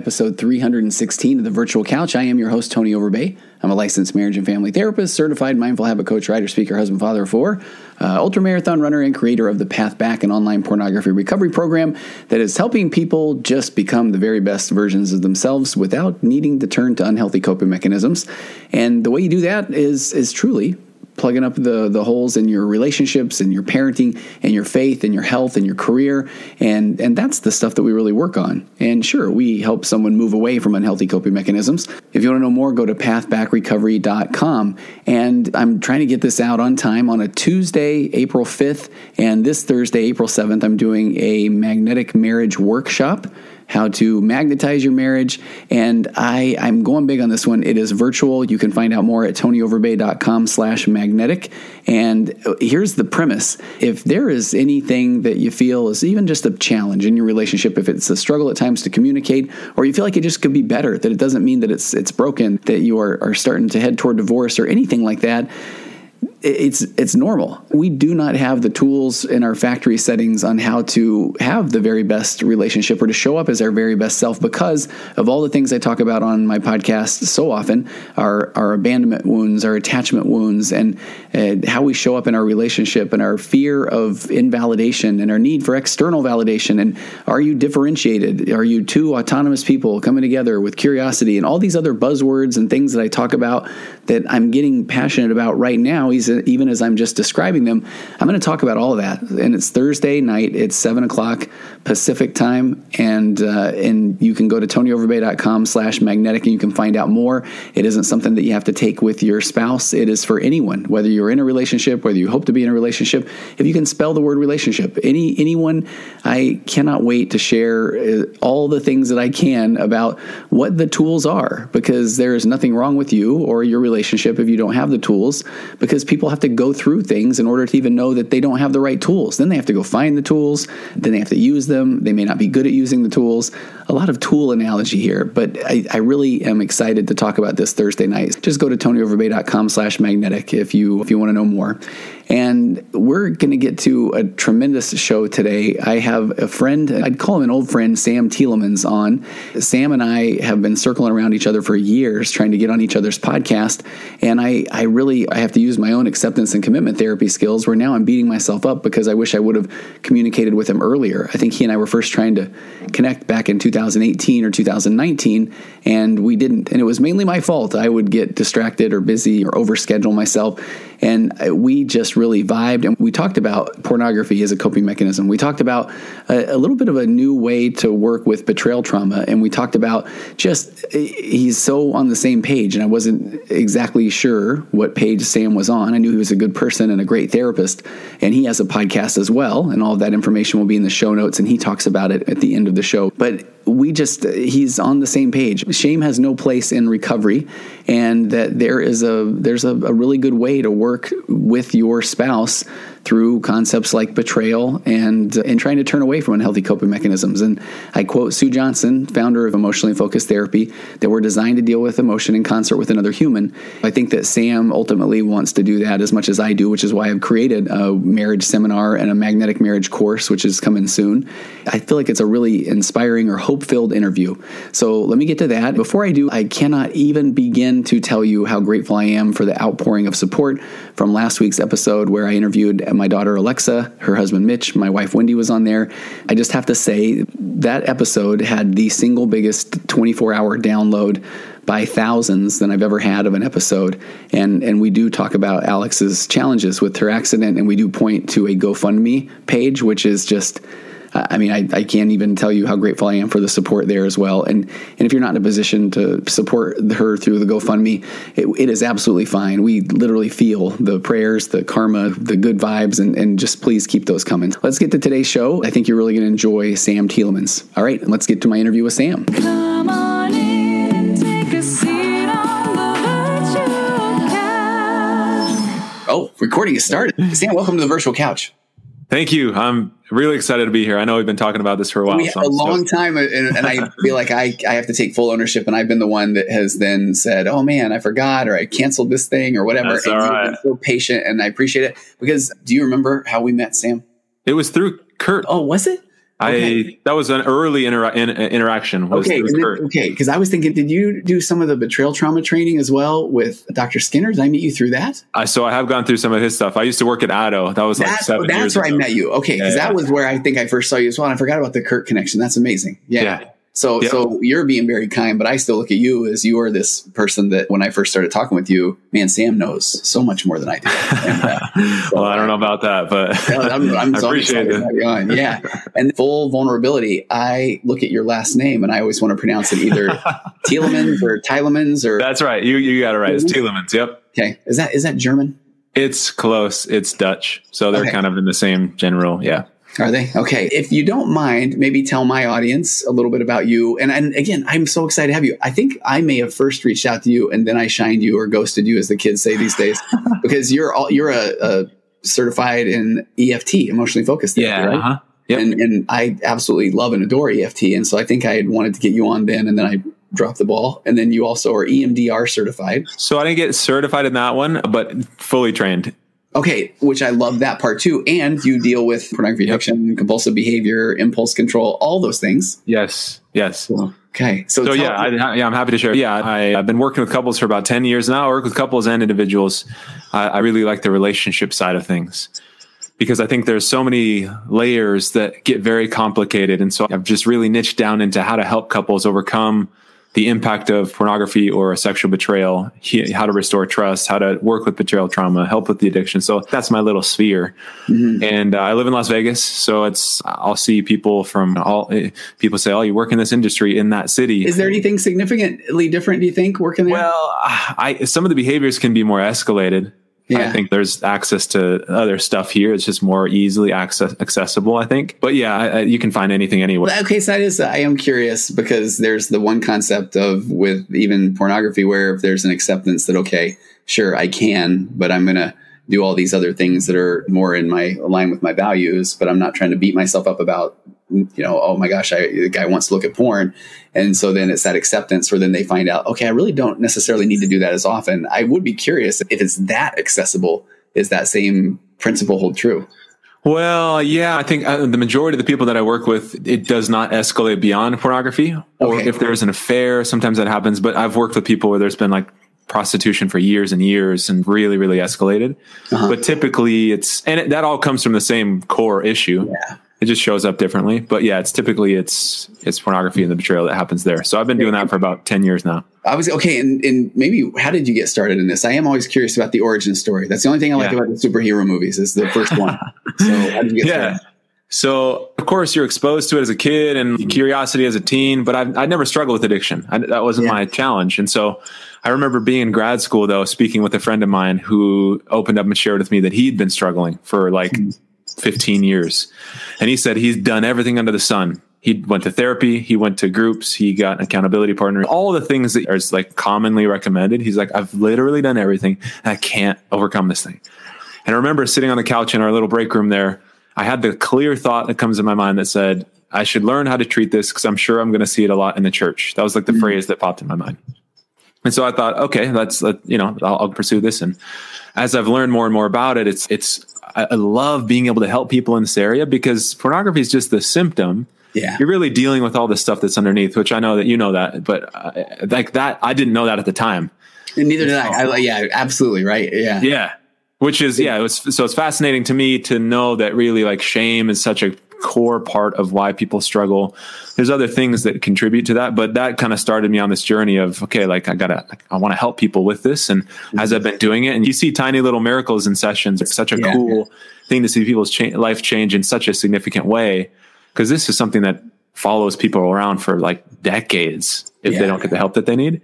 episode 316 of the Virtual Couch. I am your host, Tony Overbay. I'm a licensed marriage and family therapist, certified mindful habit coach, writer, speaker, husband, father of four, uh, ultra marathon runner, and creator of the Path Back, an online pornography recovery program that is helping people just become the very best versions of themselves without needing to turn to unhealthy coping mechanisms. And the way you do that is is truly plugging up the the holes in your relationships and your parenting and your faith and your health and your career. And and that's the stuff that we really work on. And sure we help someone move away from unhealthy coping mechanisms. If you want to know more go to pathbackrecovery.com and I'm trying to get this out on time on a Tuesday April 5th and this Thursday April 7th I'm doing a magnetic marriage workshop how to magnetize your marriage. And I, I'm going big on this one. It is virtual. You can find out more at tonyoverbay.com slash magnetic. And here's the premise. If there is anything that you feel is even just a challenge in your relationship, if it's a struggle at times to communicate, or you feel like it just could be better, that it doesn't mean that it's it's broken, that you are, are starting to head toward divorce or anything like that, it's it's normal. We do not have the tools in our factory settings on how to have the very best relationship or to show up as our very best self because of all the things I talk about on my podcast so often our our abandonment wounds, our attachment wounds, and uh, how we show up in our relationship and our fear of invalidation and our need for external validation. And are you differentiated? Are you two autonomous people coming together with curiosity and all these other buzzwords and things that I talk about that I'm getting passionate about right now? Even as I'm just describing them, I'm going to talk about all of that. And it's Thursday night. It's seven o'clock Pacific time, and uh, and you can go to tonyoverbay.com slash magnetic and you can find out more. It isn't something that you have to take with your spouse. It is for anyone, whether you're in a relationship, whether you hope to be in a relationship. If you can spell the word relationship, any anyone, I cannot wait to share uh, all the things that I can about what the tools are because there is nothing wrong with you or your relationship if you don't have the tools because people have to go through things in order to even know that they don't have the right tools. Then they have to go find the tools, then they have to use them. They may not be good at using the tools. A lot of tool analogy here, but I, I really am excited to talk about this Thursday night. Just go to tonyoverbay.com slash magnetic if you if you want to know more. And we're going to get to a tremendous show today. I have a friend, I'd call him an old friend, Sam Tielemans, on. Sam and I have been circling around each other for years, trying to get on each other's podcast. And I, I really I have to use my own acceptance and commitment therapy skills where now I'm beating myself up because I wish I would have communicated with him earlier. I think he and I were first trying to connect back in 2018 or 2019, and we didn't. And it was mainly my fault. I would get distracted or busy or overschedule myself. And uh, we just really vibed. And we talked about pornography as a coping mechanism. We talked about a, a little bit of a new way to work with betrayal trauma. And we talked about just, eh, he's so on the same page. And I wasn't exactly sure what page Sam was on. I knew he was a good person and a great therapist. And he has a podcast as well. And all of that information will be in the show notes. And he talks about it at the end of the show. But we just he's on the same page shame has no place in recovery and that there is a there's a, a, really good way to work with your spouse through concepts like betrayal and uh, and trying to turn away from unhealthy coping mechanisms and I quote Sue Johnson founder of emotionally focused therapy that we're designed to deal with emotion in concert with another human I think that Sam ultimately wants to do that as much as I do which is why I've created a marriage seminar and a magnetic marriage course which is coming soon I feel like it's a really inspiring or hope filled interview. So let me get to that. Before I do, I cannot even begin to tell you how grateful I am for the outpouring of support from last week's episode where I interviewed Uh, my daughter Alexa, her husband Mitch, my wife Wendy was on there. I just have to say that episode had the single biggest 24 hour download by thousands than I've ever had of an episode. And and we do talk about Alex's challenges with her accident, and we do point to a GoFundMe page, which is just I mean, I, I can't even tell you how grateful I am for the support there as well. And and if you're not in a position to support her through the GoFundMe, it, it is absolutely fine. We literally feel the prayers, the karma, the good vibes, and, and just please keep those coming. Let's get to today's show. I think you're really going to enjoy Sam Tielemans. All right, let's get to my interview with Sam. Oh, recording is started. Sam, welcome to the virtual couch. Thank you. I'm really excited to be here. I know we've been talking about this for a while. We so a long time, and, and I feel like I, I have to take full ownership. And I've been the one that has then said, "Oh man, I forgot," or "I canceled this thing," or whatever. That's and all right. been so patient, and I appreciate it. Because do you remember how we met, Sam? It was through Kurt. Oh, was it? Okay. I that was an early intera- in, interaction. okay, then, okay. Because I was thinking, did you do some of the betrayal trauma training as well with Dr. Skinner? Did I meet you through that? I so I have gone through some of his stuff. I used to work at Addo. That was like that's, seven that's years. That's where ago. I met you. Okay, because yeah, that yeah. was where I think I first saw you as well. And I forgot about the Kurt connection. That's amazing. Yeah. yeah. So, yep. so you're being very kind, but I still look at you as you are this person that when I first started talking with you, man, Sam knows so much more than I do. And, uh, so, well, I don't know about that, but I'm, I'm so appreciate it. Yeah. And full vulnerability. I look at your last name and I always want to pronounce it either Tielemans or Tielemans or. That's right. You, you got it right. It's Tielemans. Yep. Okay. Is that, is that German? It's close. It's Dutch. So they're okay. kind of in the same general. Yeah. Are they? Okay. If you don't mind, maybe tell my audience a little bit about you. And, and again, I'm so excited to have you. I think I may have first reached out to you and then I shined you or ghosted you, as the kids say these days, because you're all, you're a, a, certified in EFT, emotionally focused therapy, yeah, right? Uh-huh. Yep. And, and I absolutely love and adore EFT. And so I think I had wanted to get you on then, and then I dropped the ball. And then you also are EMDR certified. So I didn't get certified in that one, but fully trained. Okay, which I love that part too. And you deal with pornography addiction, compulsive behavior, impulse control, all those things. Yes, yes. Cool. Okay, so, so yeah, I, yeah, I'm happy to share. Yeah, I, have been working with couples for about ten years now. I work with couples and individuals. I, I really like the relationship side of things because I think there's so many layers that get very complicated, and so I've just really niched down into how to help couples overcome the impact of pornography or a sexual betrayal, how to restore trust, how to work with betrayal trauma, help with the addiction. So that's my little sphere. Mm-hmm. And uh, I live in Las Vegas, so it's I'll see people from all eh, people say, "Oh, you work in this industry in that city." Is there anything significantly different? Do you think working there? Well, I some of the behaviors can be more escalated. Yeah. I think there's access to other stuff here. It's just more easily access accessible, I think. But yeah, I, you can find anything anywhere. Okay, so that is, I am curious because there's the one concept of with even pornography where if there's an acceptance that, okay, sure, I can, but I'm going to do all these other things that are more in my line with my values, but I'm not trying to beat myself up about you know, oh my gosh, I, the guy wants to look at porn. And so then it's that acceptance where then they find out, okay, I really don't necessarily need to do that as often. I would be curious if it's that accessible, is that same principle hold true? Well, yeah, I think uh, the majority of the people that I work with, it does not escalate beyond pornography. Or okay. if there's an affair, sometimes that happens. But I've worked with people where there's been like prostitution for years and years and really, really escalated. Uh-huh. But typically it's, and it, that all comes from the same core issue. Yeah it just shows up differently. But yeah, it's typically it's it's pornography and the betrayal that happens there. So I've been doing that for about ten years now. I was okay, and, and maybe how did you get started in this? I am always curious about the origin story. That's the only thing I like yeah. about the superhero movies is the first one. so how did you get yeah. started? So of course you're exposed to it as a kid and curiosity as a teen, but I've, I never struggled with addiction. I, that wasn't yeah. my challenge. And so I remember being in grad school though, speaking with a friend of mine who opened up and shared with me that he'd been struggling for like mm-hmm 15 years. And he said he's done everything under the sun. He went to therapy, he went to groups, he got an accountability partner, all the things that are like commonly recommended. He's like, I've literally done everything and I can't overcome this thing. And I remember sitting on the couch in our little break room there. I had the clear thought that comes in my mind that said, I should learn how to treat this because I'm sure I'm going to see it a lot in the church. That was like the mm-hmm. phrase that popped in my mind. And so I thought, okay, that's, you know, I'll, I'll pursue this. And as I've learned more and more about it, it's, it's, I love being able to help people in this area because pornography is just the symptom. Yeah. You're really dealing with all the stuff that's underneath, which I know that you know that, but uh, like that, I didn't know that at the time. And neither did I. I. Yeah, absolutely. Right. Yeah. Yeah. Which is, yeah, it was, so it's fascinating to me to know that really like shame is such a core part of why people struggle. There's other things that contribute to that, but that kind of started me on this journey of okay, like I gotta, I want to help people with this. And mm-hmm. as I've been doing it, and you see tiny little miracles in sessions, it's such a yeah. cool thing to see people's cha- life change in such a significant way because this is something that follows people around for like decades if yeah. they don't get the help that they need.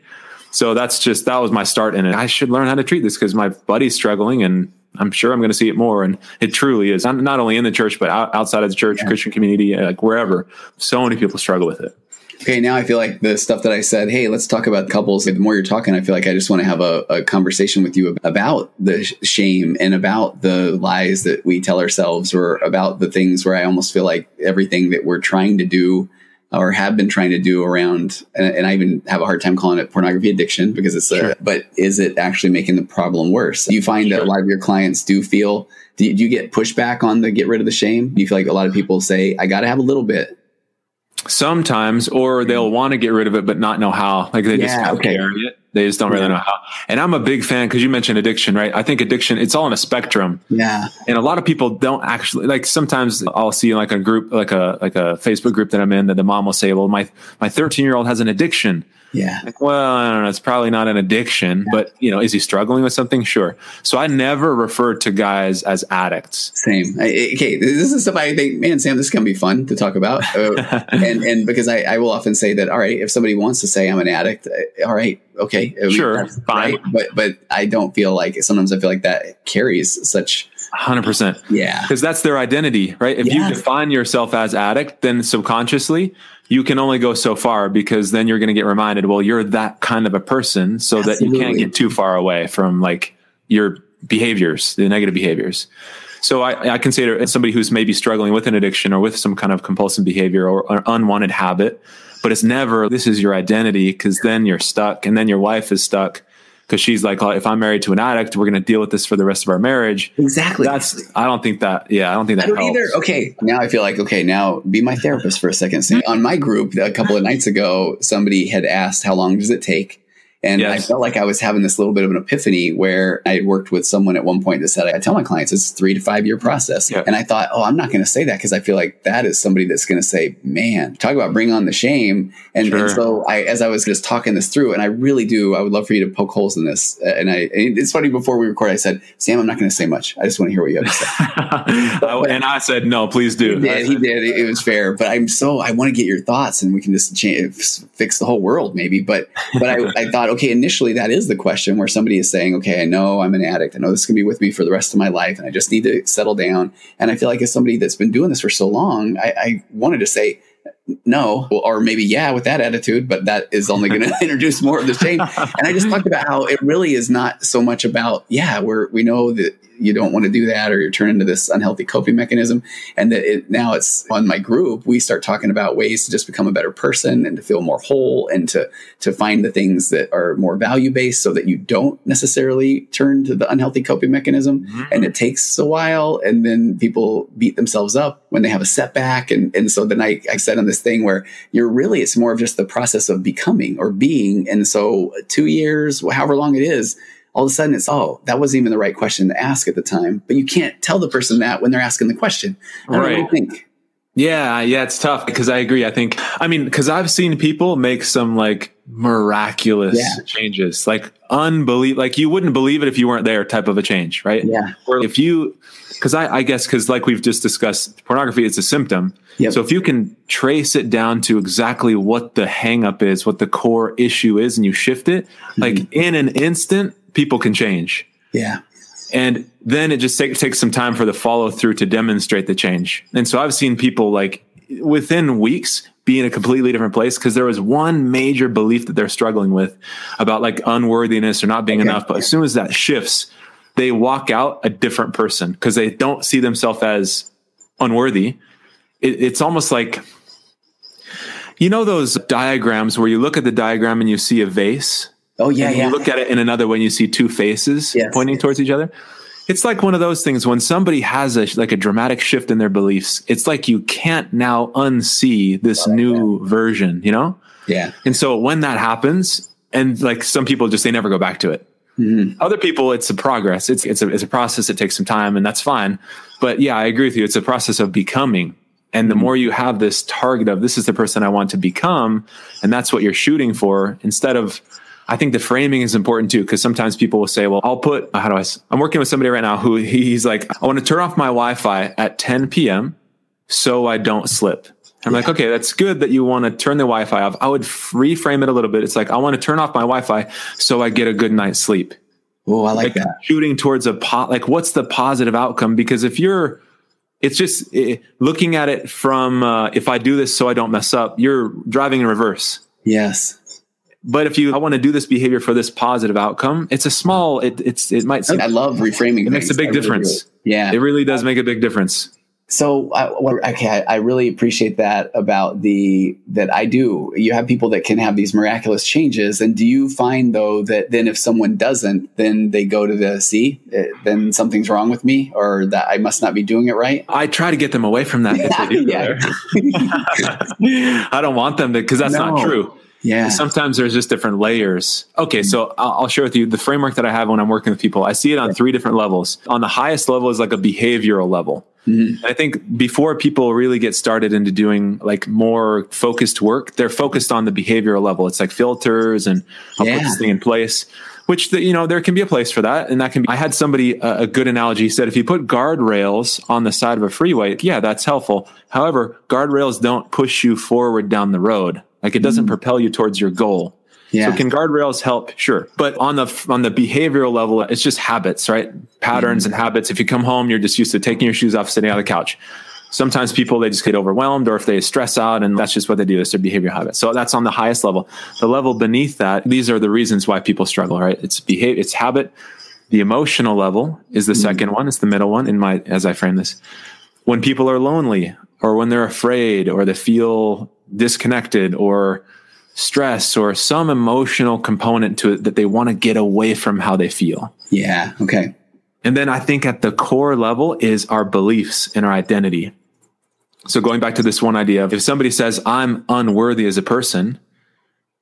So that's just that was my start in it. I should learn how to treat this because my buddy's struggling and I'm sure I'm going to see it more. And it truly is not, not only in the church, but out, outside of the church, yeah. Christian community, like wherever. So many people struggle with it. Okay, now I feel like the stuff that I said, hey, let's talk about couples. The more you're talking, I feel like I just want to have a, a conversation with you about the shame and about the lies that we tell ourselves or about the things where I almost feel like everything that we're trying to do or have been trying to do around, and, and I even have a hard time calling it pornography addiction because it's uh, a, but is it actually making the problem worse? You find sure. that a lot of your clients do feel, do you, do you get pushback on the get rid of the shame? Do you feel like a lot of people say, I got to have a little bit? Sometimes, or they'll want to get rid of it, but not know how. Like they yeah, just okay. carry it. They just don't really know how. And I'm a big fan because you mentioned addiction, right? I think addiction, it's all on a spectrum. Yeah. And a lot of people don't actually like sometimes I'll see like a group, like a like a Facebook group that I'm in that the mom will say, Well, my my 13 year old has an addiction. Yeah. Like, well, I don't know. It's probably not an addiction, yeah. but you know, is he struggling with something? Sure. So I never refer to guys as addicts. Same. I, okay. This is stuff I think, man, Sam, this can be fun to talk about. Uh, and, and because I, I will often say that, all right, if somebody wants to say I'm an addict, uh, all right, okay. Sure. Fine. Right? But, but I don't feel like sometimes I feel like that carries such 100%. Yeah. Because that's their identity, right? If yeah. you define yourself as addict, then subconsciously you can only go so far because then you're going to get reminded, well, you're that kind of a person so Absolutely. that you can't get too far away from like your behaviors, the negative behaviors. So I, I consider somebody who's maybe struggling with an addiction or with some kind of compulsive behavior or, or unwanted habit, but it's never, this is your identity because then you're stuck and then your wife is stuck because she's like, oh, if I'm married to an addict, we're going to deal with this for the rest of our marriage. Exactly. That's, I don't think that, yeah, I don't think that I don't helps. either. Okay. Now I feel like, okay, now be my therapist for a second. See, on my group a couple of nights ago, somebody had asked, how long does it take? And yes. I felt like I was having this little bit of an epiphany where I had worked with someone at one point that said, I tell my clients it's three to five year process. And I thought, oh, I'm not going to say that because I feel like that is somebody that's going to say, man, talk about bring on the shame. And, sure. and, so I, as I was just talking this through, and I really do, I would love for you to poke holes in this. And I, and it's funny before we record, I said, Sam, I'm not going to say much. I just want to hear what you have to say. Oh, and I said, no, please do. He did. He did. It was fair. But I'm so, I want to get your thoughts and we can just change, fix the whole world maybe. But, but I, I thought, okay, initially that is the question where somebody is saying, okay, I know I'm an addict. I know this can be with me for the rest of my life and I just need to settle down. And I feel like as somebody that's been doing this for so long, I, I wanted to say, no, or maybe yeah, with that attitude, but that is only going to introduce more of the shame. And I just talked about how it really is not so much about yeah, we're we know that you don't want to do that or you're turning into this unhealthy coping mechanism and that it, now it's on my group we start talking about ways to just become a better person and to feel more whole and to to find the things that are more value based so that you don't necessarily turn to the unhealthy coping mechanism mm-hmm. and it takes a while and then people beat themselves up when they have a setback and and so then I, I said on this thing where you're really it's more of just the process of becoming or being. And so uh, two years however long it is all of a sudden it's oh that wasn't even the right question to ask at the time. But you can't tell the person that when they're asking the question. I right. think. Yeah yeah it's tough because i agree. I think i mean because i've seen people make some like miraculous yeah. changes like unbelievable like you wouldn't believe it if you weren't there type of a change right? Yeah. Or if you because I, I, guess because like we've just discussed pornography it's a symptom yep. so if you can trace it down to exactly what the hangup is what the core issue is and you shift it mm-hmm. like in an instant people can change. Yeah. And then it just take, takes some time for the follow through to demonstrate the change. And so I've seen people like within weeks be in a completely different place because there was one major belief that they're struggling with about like unworthiness or not being okay. enough. But as soon as that shifts, they walk out a different person because they don't see themselves as unworthy. It, it's almost like, you know, those diagrams where you look at the diagram and you see a vase Oh yeah, and yeah. You look at it in another when you see two faces yes. pointing towards each other. It's like one of those things when somebody has a like a dramatic shift in their beliefs. It's like you can't now unsee this like new that. version, you know? Yeah. And so when that happens, and like some people just they never go back to it. Mm-hmm. Other people, it's a progress. It's it's a it's a process. It takes some time, and that's fine. But yeah, I agree with you. It's a process of becoming. And the mm-hmm. more you have this target of this is the person I want to become, and that's what you're shooting for, instead of I think the framing is important too, because sometimes people will say, well, I'll put, how do I, I'm working with somebody right now who he's like, I want to turn off my Wi Fi at 10 p.m. so I don't slip. I'm yeah. like, okay, that's good that you want to turn the Wi Fi off. I would reframe it a little bit. It's like, I want to turn off my Wi Fi so I get a good night's sleep. Oh, I like, like, that. Shooting towards a pot, like, what's the positive outcome? Because if you're, it's just it, looking at it from uh, if I do this so I don't mess up, you're driving in reverse. Yes. But if you I want to do this behavior for this positive outcome, it's a small. It it's it might. Seem, I love reframing. It makes a big difference. Really yeah, it really does make a big difference. So, I, okay, I, I really appreciate that about the that I do. You have people that can have these miraculous changes, and do you find though that then if someone doesn't, then they go to the see, eh, then something's wrong with me, or that I must not be doing it right? I try to get them away from that. yeah. I don't want them to because that's no. not true. Yeah. Sometimes there's just different layers. Okay, so I'll, I'll, share with you the framework that I have when I'm working with people. I see it on three different levels. On the highest level is like a behavioral level. Mm-hmm. I think before people really get started into doing like more focused work, they're focused on the behavioral level. It's like filters and I'll yeah. put this thing in place which the, you know there can be a place for that and that can be i had somebody uh, a good analogy he said if you put guardrails on the side of a freeway yeah that's helpful however guardrails don't push you forward down the road like it doesn't mm. propel you towards your goal. Yeah. So can guardrails help? Sure. But on the on the behavioral level, it's just habits, right? Patterns mm. and habits. If you come home, you're just used to taking your shoes off, sitting on the couch. Sometimes people they just get overwhelmed, or if they stress out, and that's just what they do. It's their behavior habits. So that's on the highest level. The level beneath that, these are the reasons why people struggle. Right? It's behavior, it's habit. The emotional level is the mm. second one. It's the middle one in my as I frame this. When people are lonely, or when they're afraid, or they feel disconnected or stress or some emotional component to it that they want to get away from how they feel. Yeah. Okay. And then I think at the core level is our beliefs and our identity. So going back to this one idea of if somebody says, I'm unworthy as a person,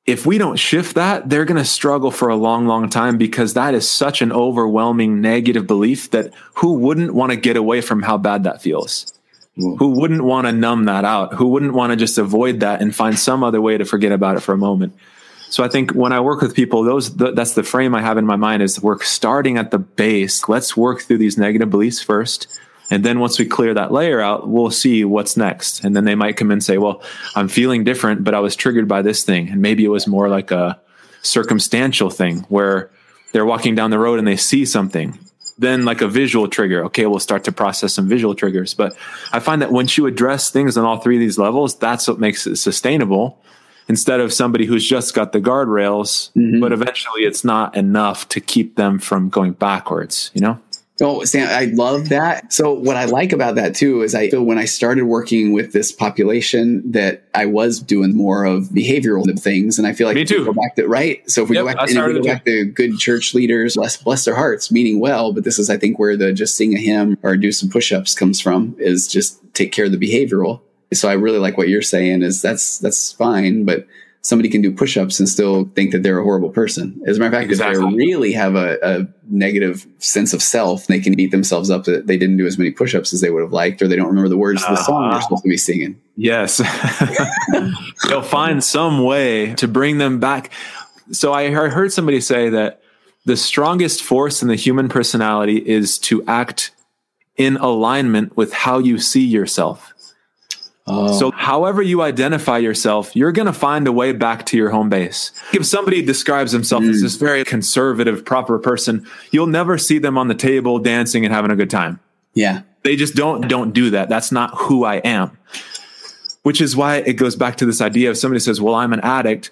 if we don't shift that, they're going to struggle for a long, long time because that is such an overwhelming negative belief that who wouldn't want to get away from how bad that feels? Mm. who wouldn't want to numb that out? Who wouldn't want to just avoid that and find some other way to forget about it for a moment? So i think when i work with people those that's the frame i have in my mind is we're starting at the base. Let's work through these negative beliefs first and then once we clear that layer out we'll see what's next. And then they might come and say well i'm feeling different but i was triggered by this thing. And maybe it was more like a circumstantial thing where they're walking down the road and they see something then like a visual trigger. Okay we'll start to process some visual triggers. But i find that once you address things on all three of these levels that's what makes it sustainable instead of somebody who's just got the guardrails mm-hmm. but eventually it's not enough to keep them from going backwards you know Oh, Sam, I love that. So what I like about that too is I feel when I started working with this population that I was doing more of behavioral things, and I feel like me too. Go back to right. So if we yep, go back, we go back to good church leaders, bless bless their hearts, meaning well, but this is I think where the just sing a hymn or do some push ups comes from is just take care of the behavioral. So I really like what you're saying is that's that's fine, but somebody can do push-ups and still think that they're a horrible person. As a matter of fact, exactly. if they really have a, a, negative sense of self, they can beat themselves up that they didn't do as many push-ups as they would have liked, or they don't remember the words uh, of the song they're supposed to be singing. Yes. They'll find some way to bring them back. So I heard somebody say that the strongest force in the human personality is to act in alignment with how you see yourself. Oh. So, however you identify yourself, you're going to find a way back to your home base. If somebody describes himself mm. as this very conservative, proper person, you'll never see them on the table dancing and having a good time. Yeah. They just don't don't do that. That's not who I am. Which is why it goes back to this idea of somebody says, "Well, I'm an addict."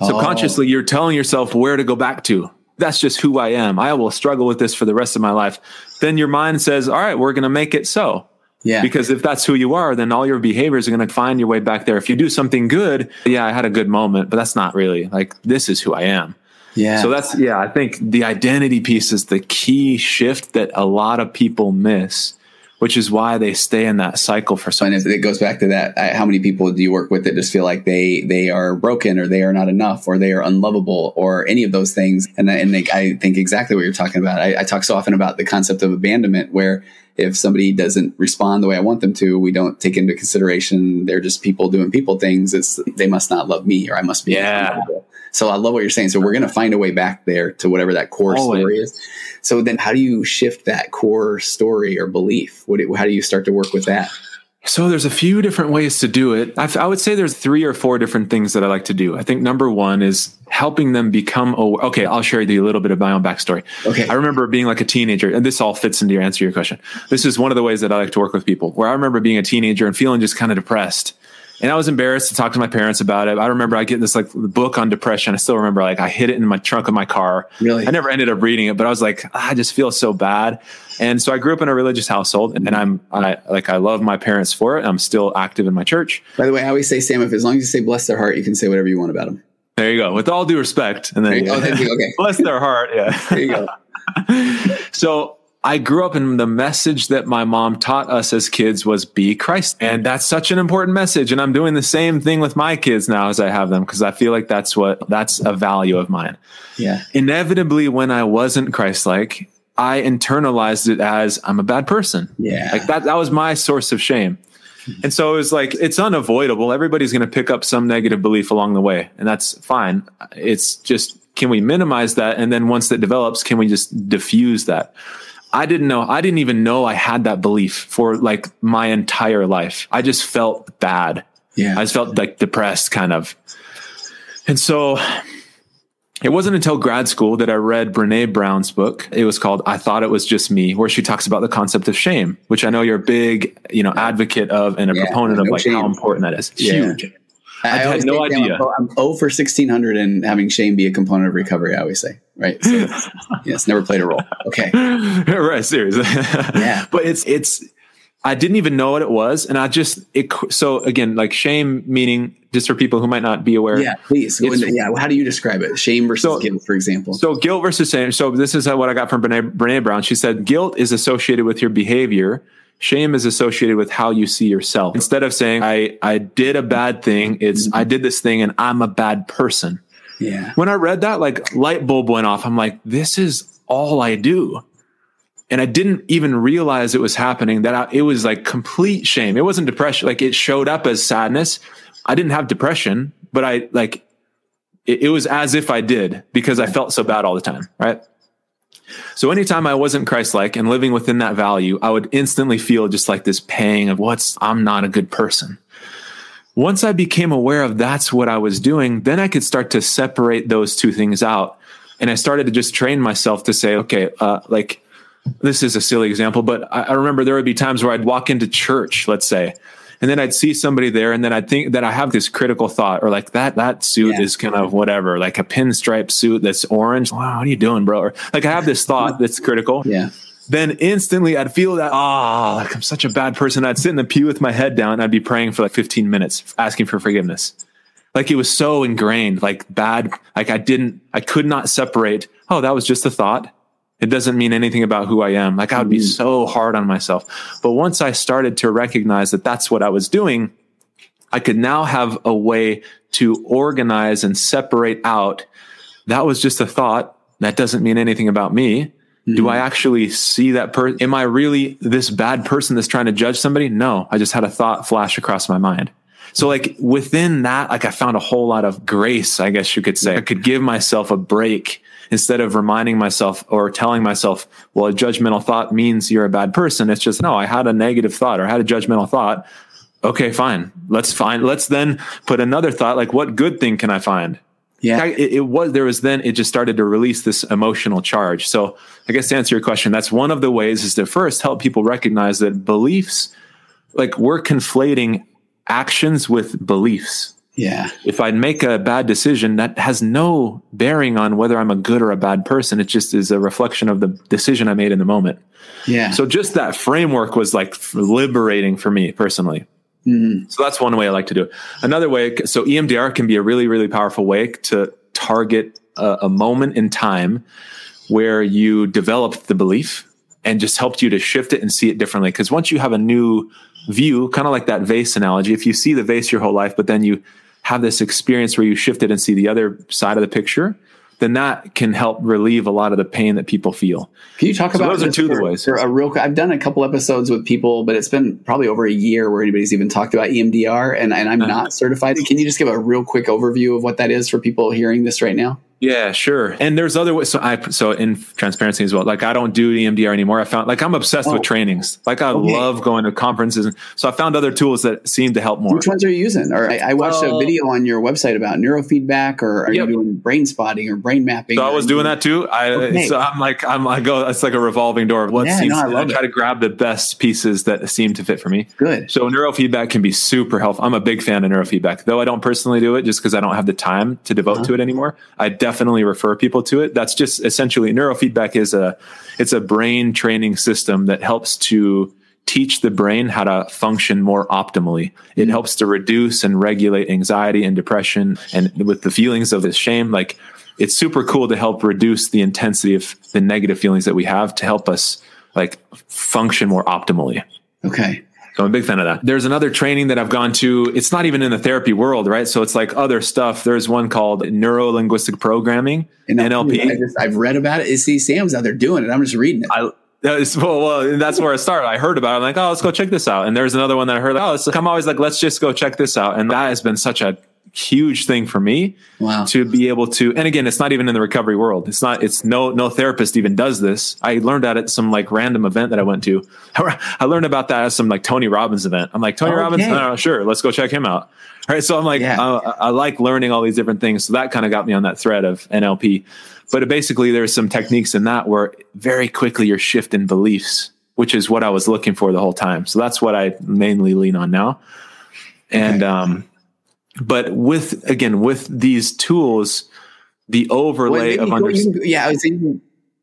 Subconsciously, oh. you're telling yourself where to go back to. That's just who I am. I will struggle with this for the rest of my life. Then your mind says, "All right, we're going to make it so." Yeah. Because if that's who you are, then all your behaviors are going to find your way back there. If you do something good, yeah, I had a good moment, but that's not really like this is who I am. Yeah. So that's, yeah, I think the identity piece is the key shift that a lot of people miss, which is why they stay in that cycle for so long. And it goes back to that. How many people do you work with that just feel like they, they are broken or they are not enough or they are unlovable or any of those things? And, and they, I think exactly what you're talking about. I, I talk so often about the concept of abandonment where if somebody doesn't respond the way I want them to, we don't take into consideration they're just people doing people things. It's they must not love me or I must be. Yeah. So I love what you're saying. So we're going to find a way back there to whatever that core Always. story is. So then, how do you shift that core story or belief? What, how do you start to work with that? So there's a few different ways to do it. I, I, would say there's three or four different things that I like to do. I think number one is helping them become aware. Okay, I'll share with you a little bit of my own backstory. Okay. I remember being like a teenager, and this all fits into your answer to your question. This is one of the ways that I like to work with people, where I remember being a teenager and feeling just kind of depressed. And I was embarrassed to talk to my parents about it. I remember I get this like book on depression. I still remember like I hid it in my trunk of my car. Really? I never ended up reading it, but I was like, ah, I just feel so bad. And so I grew up in a religious household and I'm, I like, I love my parents for it. I'm still active in my church. By the way, I always say, Sam, if as long as you say bless their heart, you can say whatever you want about them. There you go. With all due respect. And then, oh, okay. bless their heart. Yeah. There you go. so I grew up in the message that my mom taught us as kids was be Christ. And that's such an important message. And I'm doing the same thing with my kids now as I have them because I feel like that's what that's a value of mine. Yeah. Inevitably, when I wasn't Christ like, I internalized it as I'm a bad person. Yeah. Like that, that was my source of shame. And so it was like, it's unavoidable. Everybody's going to pick up some negative belief along the way, and that's fine. It's just, can we minimize that? And then once that develops, can we just diffuse that? I didn't know. I didn't even know I had that belief for like my entire life. I just felt bad. Yeah. I just felt like depressed kind of. And so it wasn't until grad school that I read Brene Brown's book. It was called I Thought It Was Just Me, where she talks about the concept of shame, which I know you're a big, you know, advocate of and a yeah, proponent no of like shame. how important that is. Yeah. Huge. I, I had no idea. I'm, I'm 0 for 1600 and having shame be a component of recovery, I always say, right? So, yes, never played a role. Okay. right. Seriously. yeah. But it's, it's, I didn't even know what it was. And I just, it, so again, like shame meaning just for people who might not be aware. Yeah, please. Into, yeah. How do you describe it? Shame versus so, guilt, for example. So guilt versus shame. So this is what I got from Brene, Brene Brown. She said, guilt is associated with your behavior Shame is associated with how you see yourself. Instead of saying, I, I did a bad thing, it's, mm-hmm. I did this thing and I'm a bad person. Yeah. When I read that, like light bulb went off. I'm like, this is all I do. And I didn't even realize it was happening that I, it was like complete shame. It wasn't depression. Like it showed up as sadness. I didn't have depression, but I like, it, it was as if I did because I felt so bad all the time. Right. So anytime I wasn't Christ-like and living within that value, I would instantly feel just like this pang of what's I'm not a good person. Once I became aware of that's what I was doing, then I could start to separate those two things out. And I started to just train myself to say, okay, uh, like this is a silly example, but I, I remember there would be times where I'd walk into church, let's say, and then I'd see somebody there, and then I'd think that I have this critical thought, or like that that suit yeah. is kind of whatever, like a pinstripe suit that's orange. Wow, what are you doing, bro? Or like I have this thought that's critical. Yeah. Then instantly I'd feel that, ah, oh, like I'm such a bad person. I'd sit in the pew with my head down. I'd be praying for like 15 minutes, asking for forgiveness. Like it was so ingrained, like bad. Like I didn't, I could not separate. Oh, that was just a thought it doesn't mean anything about who I am. Like I would be mm. so hard on myself. But once I started to recognize that that's what I was doing, I could now have a way to organize and separate out. That was just a thought. That doesn't mean anything about me. Mm-hmm. Do I actually see that person? Am I really this bad person that's trying to judge somebody? No, I just had a thought flash across my mind. So like within that, like I found a whole lot of grace, I guess you could say. I could give myself a break instead of reminding myself or telling myself, well, a judgmental thought means you're a bad person. It's just, no, I had a negative thought or I had a judgmental thought. Okay, fine. Let's find, let's then put another thought like, what good thing can I find? Yeah. It, it, was, there was then, it just started to release this emotional charge. So I guess to answer your question, that's one of the ways is to first help people recognize that beliefs, like we're conflating actions with beliefs. Yeah. If I make a bad decision, that has no bearing on whether I'm a good or a bad person. It just is a reflection of the decision I made in the moment. Yeah. So just that framework was like liberating for me personally. Mm-hmm. So that's one way I like to do it. Another way, so EMDR can be a really, really powerful way to target a, a moment in time where you developed the belief and just helped you to shift it and see it differently. Because once you have a new view, kind of like that vase analogy, if you see the vase your whole life, but then you have this experience where you shift it and see the other side of the picture, then that can help relieve a lot of the pain that people feel. Can you talk so about those are two for, the ways? For a real, I've done a couple episodes with people, but it's been probably over a year where anybody's even talked about EMDR, and, and I'm uh-huh. not certified. Can you just give a real quick overview of what that is for people hearing this right now? Yeah, sure. And there's other ways. So I, so in transparency as well, like I don't do EMDR anymore. I found like I'm obsessed oh. with trainings. Like I okay. love going to conferences. And so I found other tools that seem to help more. Which ones are you using? Or I, I watched uh, a video on your website about neurofeedback or are yep. you doing brain spotting or brain mapping? So I was doing that too. I, okay. so I'm like, I'm, I go, it's like a revolving door. What yeah, seems, no, I, love I try it. to grab the best pieces that seem to fit for me. Good. So neurofeedback can be super helpful. I'm a big fan of neurofeedback, though I don't personally do it just because I don't have the time to devote uh-huh. to it anymore. I definitely refer people to it. That's just essentially neurofeedback is a it's a brain training system that helps to teach the brain how to function more optimally. It mm-hmm. helps to reduce and regulate anxiety and depression and with the feelings of this shame like it's super cool to help reduce the intensity of the negative feelings that we have to help us like function more optimally. Okay. So I'm a big fan of that. There's another training that I've gone to. It's not even in the therapy world, right? So it's like other stuff. There's one called neuro linguistic programming, NLP. I just, I've read about it. See, Sam's out there doing it. I'm just reading it. I, well, well, that's where I started. I heard about it. I'm like, oh, let's go check this out. And there's another one that I heard. Like, oh, I'm always like, let's just go check this out. And that has been such a huge thing for me wow. to be able to and again it's not even in the recovery world. It's not it's no no therapist even does this. I learned that at some like random event that i went to. I learned about that at some like tony robbins event. I'm like tony okay. robbins? Oh, sure let's go check him out. All right? So i'm like yeah. I, I like learning all these different things. So that kind of got me on that thread of nlp but basically there's some techniques in that where very quickly you're shifting beliefs which is what i was looking for the whole time. So that's what i mainly lean on now. And okay. um but with again with these tools the overlay well, of understanding yeah i was thinking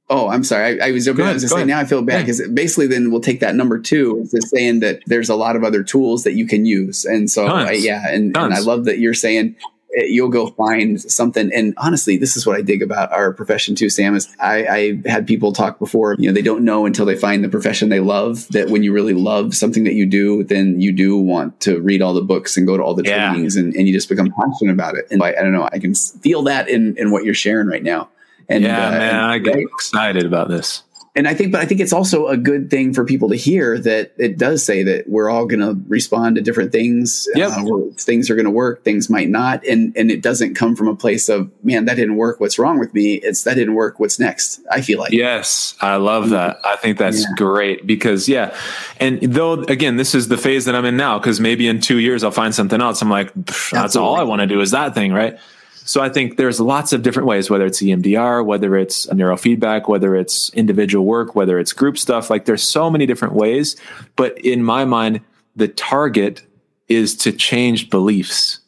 oh i'm sorry i, I was, ahead, I was just saying now i feel bad because basically then we'll take that number two is just saying that there's a lot of other tools that you can use. And so I, yeah and, and i love that you're saying you'll go find something. And honestly, this is what I dig about our profession too, Sam. Is I, I had people talk before. You know, they don't know until they find the profession they love. That when you really love something that you do, then you do want to read all the books and go to all the yeah. trainings, and, and you just become passionate about it. And I, I don't know, I can feel that in in what you're sharing right now. And yeah, uh, man, I get right? excited about this and I think, but I think it's also a good thing for people to hear that it does say that we're all going to respond to different things. Yep. Uh, things are going to work, things might not, and and it doesn't come from a place of man that didn't work. What's wrong with me? It's that didn't work. What's next? I feel like yes, I love that. I think that's yeah. great because yeah, and though again, this is the phase that I'm in now because maybe in two years I'll find something else. I'm like, that's Absolutely. all I want to do is that thing, right? So I think there's lots of different ways, whether it's EMDR, whether it's neurofeedback, whether it's individual work, whether it's group stuff. Like there's so many different ways. But in my mind, the target is to change beliefs,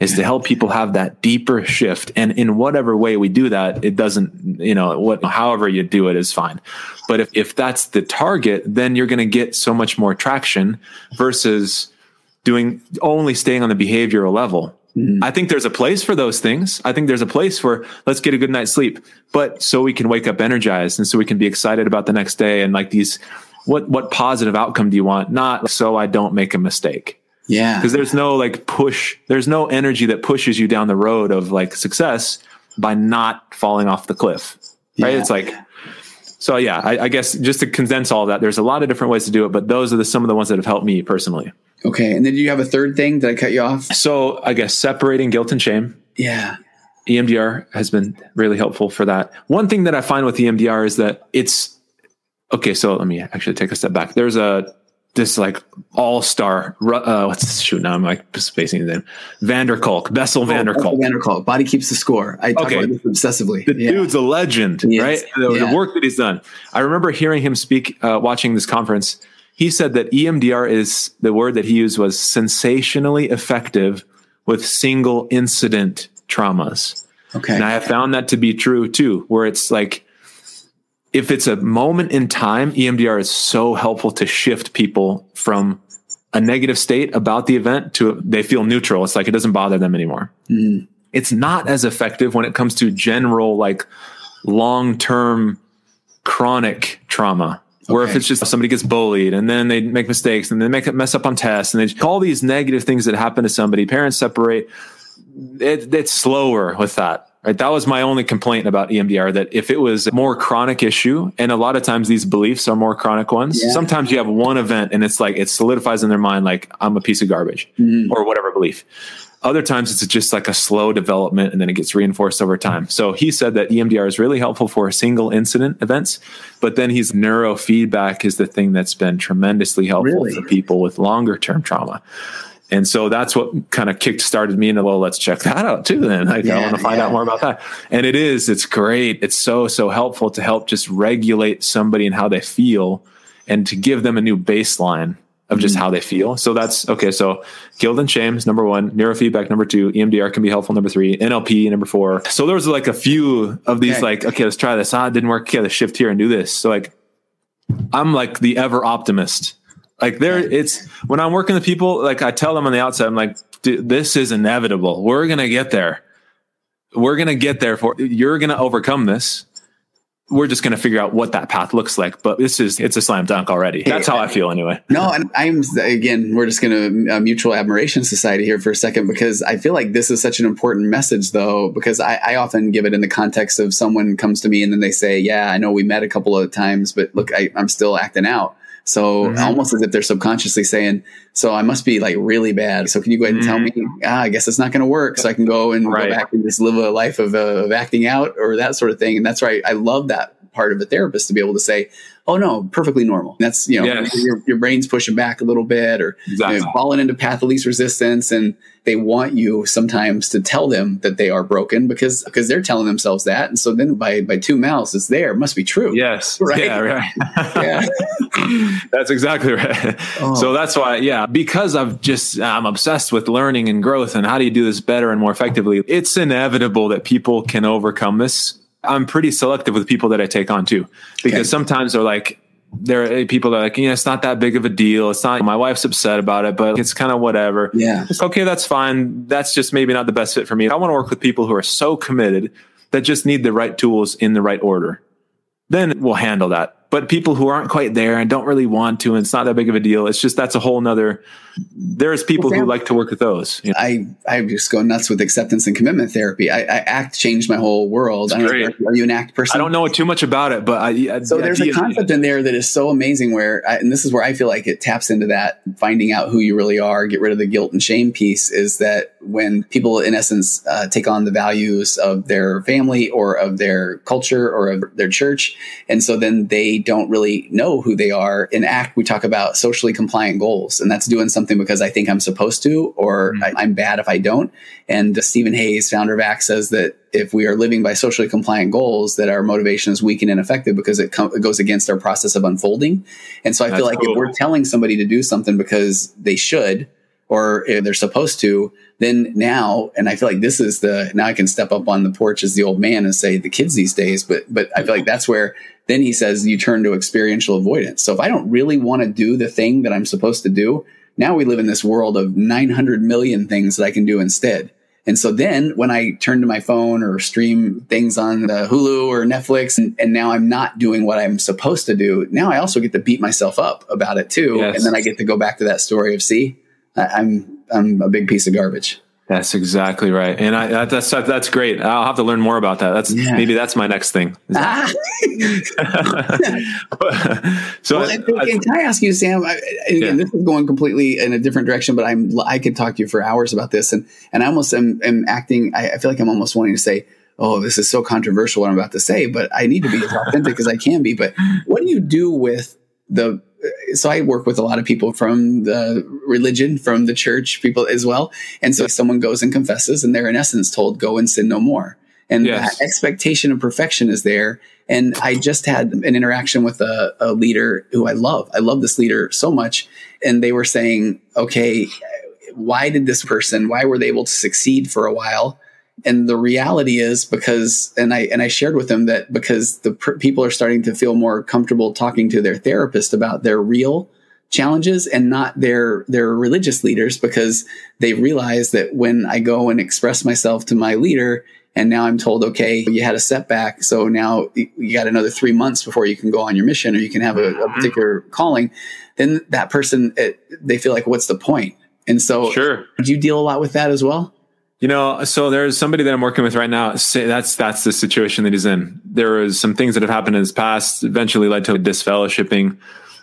is to help people have that deeper shift. And in whatever way we do that, it doesn't, you know, what, however you do it is fine. But if, if that's the target, then you're going to get so much more traction versus doing only staying on the behavioral level Mm-hmm. I think there's a place for those things. I think there's a place for let's get a good night's sleep, but so we can wake up energized and so we can be excited about the next day and like these what what positive outcome do you want? Not so I don't make a mistake. Yeah. Because there's no like push, there's no energy that pushes you down the road of like success by not falling off the cliff. Right. Yeah. It's like so yeah, I, I guess just to condense all of that, there's a lot of different ways to do it, but those are the some of the ones that have helped me personally. Okay. And then you have a third thing? Did I cut you off? So I guess separating guilt and shame. Yeah. EMDR has been really helpful for that. One thing that I find with EMDR is that it's okay. So let me actually take a step back. There's a this like all star. Uh, what's shoot now? I'm like spacing his name. van der Kolk, Bessel oh, van der Kolk. van Kolk. Body keeps the score. I talk okay. about this obsessively. The yeah. dude's a legend, yes. right? The, yeah. the, work that he's done. I remember hearing him speak, uh, watching this conference he said that EMDR is the word that he used was sensationally effective with single incident traumas. Okay. And I have found that to be true too, where it's like, if it's a moment in time, EMDR is so helpful to shift people from a negative state about the event to they feel neutral. It's like it doesn't bother them anymore. Mm. It's not as effective when it comes to general, like long term chronic trauma where okay. if it's just somebody gets bullied and then they make mistakes and they make it mess up on tests and they all these negative things that happen to somebody, parents separate. It, it's slower with that. Right. That was my only complaint about EMDR that if it was a more chronic issue, and a lot of times these beliefs are more chronic ones, yeah. sometimes you have one event and it's like it solidifies in their mind, like I'm a piece of garbage mm-hmm. or whatever belief. Other times it's just like a slow development and then it gets reinforced over time. So he said that EMDR is really helpful for single incident events, but then his neurofeedback is the thing that's been tremendously helpful really? for people with longer term trauma. And so that's what kind of kick started me into, well, let's check that out too. Then like, yeah, I want to find yeah. out more about that. And it is, it's great. It's so, so helpful to help just regulate somebody and how they feel and to give them a new baseline of just mm-hmm. how they feel. So that's okay. So guilt and shame is number one, neurofeedback number two, EMDR can be helpful number three, NLP number four. So there was like a few of these, okay. like, okay, let's try this. Ah, it didn't work. Okay, let's shift here and do this. So like, I'm like the ever optimist. Like there, it's when I'm working with people, like I tell them on the outside, I'm like, this is inevitable. We're gonna get there. We're gonna get there for you're gonna overcome this we're just going to figure out what that path looks like. But this is, it's a slam dunk already. That's how I feel anyway. No, and I'm, again, we're just going to uh, mutual admiration society here for a second because I feel like this is such an important message though, because I, I, often give it in the context of someone comes to me and then they say, yeah, I know we met a couple of times, but look, I, I'm still acting out. So mm-hmm. almost as if they're subconsciously saying, "So I must be like really bad." So can you go ahead and mm-hmm. tell me? Ah, I guess it's not going to work. So I can go and right. go back and just live a life of, uh, of acting out or that sort of thing. And that's right. I love that part of a therapist to be able to say, "Oh no, perfectly normal." That's you know yes. your, your brain's pushing back a little bit or exactly. you know, falling into path of least resistance, and they want you sometimes to tell them that they are broken because because they're telling themselves that, and so then by by two mouths, it's there. It must be true. Yes. Right. Yeah. Right. yeah. that's exactly right. Oh. So that's why, yeah, because I've just I'm obsessed with learning and growth and how do you do this better and more effectively. It's inevitable that people can overcome this I'm pretty selective with people that I take on too, because okay. sometimes they're like, there are people that are like, you know, it's not that big of a deal. It's not, my wife's upset about it, but it's kind of whatever. Yeah. It's okay. That's fine. That's just maybe not the best fit for me. I want to work with people who are so committed that just need the right tools in the right order. Then we'll handle that but people who aren't quite there and don't really want to, and it's not that big of a deal. It's just that's a whole nother. There's people well, who like to work with those. You know? I I just go nuts with acceptance and commitment therapy. I, I ACT changed my whole world. great. Are you an ACT person? I don't know too much about it, but I, so there's a concept in there that is so amazing. Where I, and this is where I feel like it taps into that finding out who you really are, get rid of the guilt and shame piece. Is that when people in essence uh, take on the values of their family or of their culture or of their church, and so then they don't really know who they are. In ACT, we talk about socially compliant goals, and that's doing something because I think I'm supposed to, or mm-hmm. I, am bad if I don't. And Steven Hayes, founder of ACT, says that if we are living by socially compliant goals, that our motivation is weak and ineffective because it, com- it goes against our process of unfolding. And so I that's feel like cool. if we're telling somebody to do something because they should, or they're supposed to, then now, and I feel like this is the now I can step up on the porch as the old man and say the kids these days, but but I feel like that's where then he says you turn to experiential avoidance. So if I don't really want to do the thing that I'm supposed to do, now we live in this world of 900 million things that I can do instead. And so then when I turn to my phone or stream things on the Hulu or Netflix, and, and, now I'm not doing what I'm supposed to do, now I also get to beat myself up about it too. Yes. And then I get to go back to that story of, see, I'm I'm a big piece of garbage. That's exactly right, and I that's that's great. I'll have to learn more about that. That's yeah. maybe that's my next thing. Ah. so, well, I, and, I, can I ask you, Sam? I, and yeah. this is going completely in a different direction, but I'm I could talk to you for hours about this, and and I almost am, am acting. I, I feel like I'm almost wanting to say, "Oh, this is so controversial what I'm about to say," but I need to be as authentic as I can be. But what do you do with the so I work with a lot of people from the religion, from the church, people as well. And so someone goes and confesses, and they're in essence told, "Go and sin no more." And yes. that expectation of perfection is there. And I just had an interaction with a, a leader who I love. I love this leader so much, and they were saying, "Okay, why did this person? Why were they able to succeed for a while?" And the reality is because and i and i shared with them that because the pr- people are starting to feel more comfortable talking to their therapist about their real challenges and not their their religious leaders because they realize that when i go and express myself to my leader and now i'm told okay you had a setback. So now you got another three months before you can go on your mission or you can have a, a mm-hmm. particular calling. Then that person it, they feel like what's the point? And so sure. do you deal a lot with that as well you know, so there's somebody that I'm working with right now. That's that's the situation that he's in. There was some things that have happened in his past, eventually led to disfellowshipping,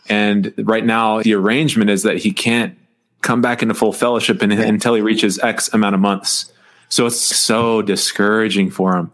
and right now the arrangement is that he can't come back into full fellowship in, until he reaches X amount of months. So it's so discouraging for him.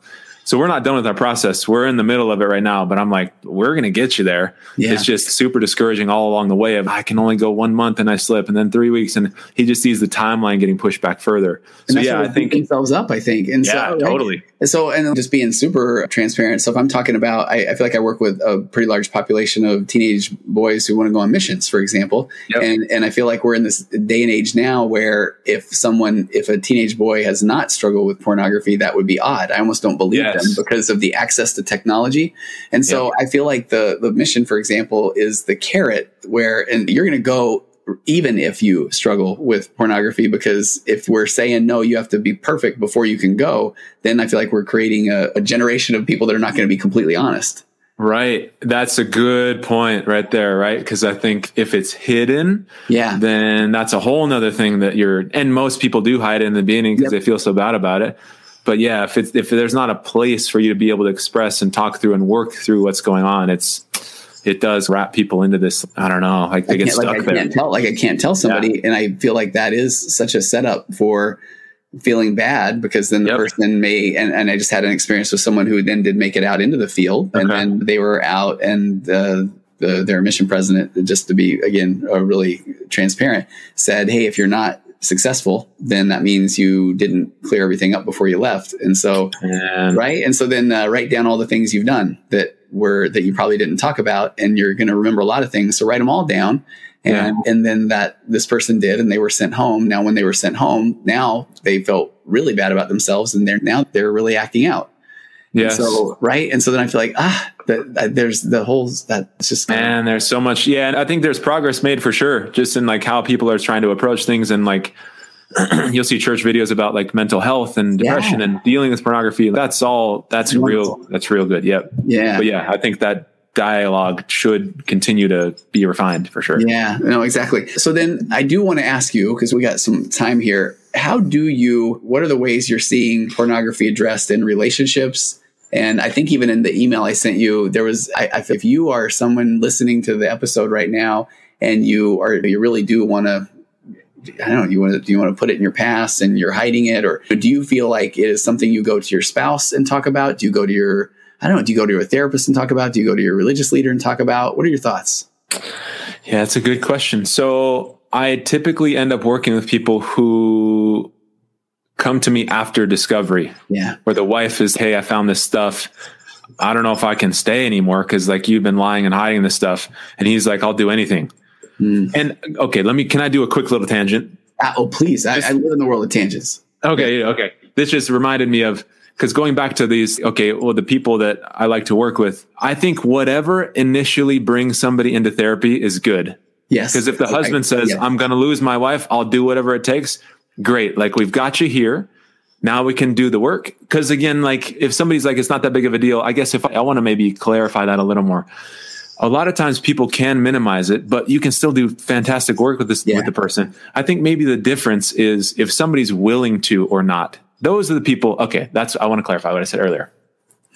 So we're not done with our process. We're in the middle of it right now, but I'm like, we're going to get you there. Yeah. It's just super discouraging all along the way of I can only go one month and I slip and then three weeks. And he just sees the timeline getting pushed back further. So yeah, I think themselves up, I think. And yeah, so, totally. And so, and just being super transparent. So if I'm talking about, I, I, feel like I work with a pretty large population of teenage boys who want to go on missions, for example. Yep. And, and I feel like we're in this day and age now where if someone, if a teenage boy has not struggled with pornography, that would be odd. I almost don't believe yes them because of the access to technology. And so yeah. I feel like the the mission, for example, is the carrot where and you're going to go even if you struggle with pornography because if we're saying no you have to be perfect before you can go then i feel like we're creating a, a generation of people that are not going to be completely honest Right. That's a good point right there, right? Because I think if it's hidden, yeah, then that's a whole nother thing that you're and most people do hide it in the beginning because yep. they feel so bad about it but yeah, if it's if there's not a place for you to be able to express and talk through and work through what's going on, it's it does wrap people into this. I don't know, like they get stuck like I there. Can't tell, like I can't tell somebody, yeah. and I feel like that is such a setup for feeling bad because then the yep. person may and, and I just had an experience with someone who then did make it out into the field okay. and then they were out and uh, the, their mission president just to be again uh, really transparent said hey if you're not successful, then that means you didn't clear everything up before you left. And so, right. And so then uh, write down all the things you've done that were, that you probably didn't talk about. And you're going to remember a lot of things. So write them all down. And, yeah. and then that this person did, and they were sent home. Now, when they were sent home, now they felt really bad about themselves and they're now they're really acting out. Yeah. So, right. And so then I feel like, ah, that, that there's the whole that's just man there's so much yeah and i think there's progress made for sure just in like how people are trying to approach things and like you'll see church videos about like mental health and depression yeah. and dealing with pornography. That's all that's real that's real good yep. Yeah. But yeah i think that dialogue should continue to be refined for sure. Yeah no exactly. So then i do want to ask you because we got some time here how do you what are the ways you're seeing pornography addressed in relationships and I think even in the email I sent you, there was, I, if you are someone listening to the episode right now and you are, you really do want to, I don't know, you want to, do you want to put it in your past and you're hiding it? Or do you feel like it is something you go to your spouse and talk about? Do you go to your, I don't know, do you go to a therapist and talk about? Do you go to your religious leader and talk about? What are your thoughts? Yeah, that's a good question. So I typically end up working with people who come to me after discovery. Yeah. Where the wife is, hey, I found this stuff. I don't know if I can stay anymore because like you've been lying and hiding this stuff. And he's like, I'll do anything. Mm. And okay, let me, can I do a quick little tangent? Uh, oh, please. I, I, live in the world of tangents. Okay. Yeah. Okay. This just reminded me of, because going back to these, okay, well, the people that I like to work with, I think whatever initially brings somebody into therapy is good. Yes. Because if the husband says, yeah. I'm going to lose my wife, I'll do whatever it takes great. Like we've got you here. Now we can do the work. Cause again, like if somebody's like, it's not that big of a deal, I guess if I, I want to maybe clarify that a little more. A lot of times people can minimize it, but you can still do fantastic work with this, yeah. with the person. I think maybe the difference is if somebody's willing to or not. Those are the people. Okay. That's, I want to clarify what I said earlier.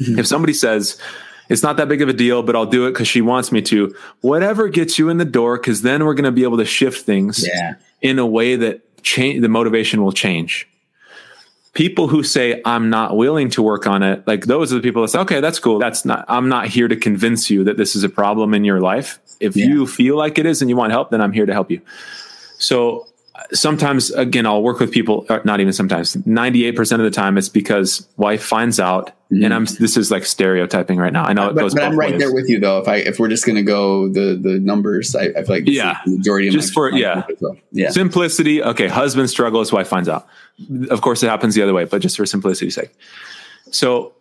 Mm-hmm. If somebody says, it's not that big of a deal, but I'll do it because she wants me to. Whatever gets you in the door, because then we're going to be able to shift things yeah. in a way that change the motivation will change. People who say i'm not willing to work on it like those are the people that say okay that's cool. That's not i'm not here to convince you that this is a problem in your life. If yeah. you feel like it is and you want help then i'm here to help you. So sometimes again i'll work with people not even sometimes 98% of the time it's because wife finds out mm-hmm. and i'm this is like stereotyping right now. I know it but, goes but i'm right ways. there with you though. If i if we're just going to go the the numbers i, I feel like yeah. majority of just my, for yeah. Yeah. Simplicity okay husband struggles wife finds out. Of course it happens the other way but just for simplicity's sake. So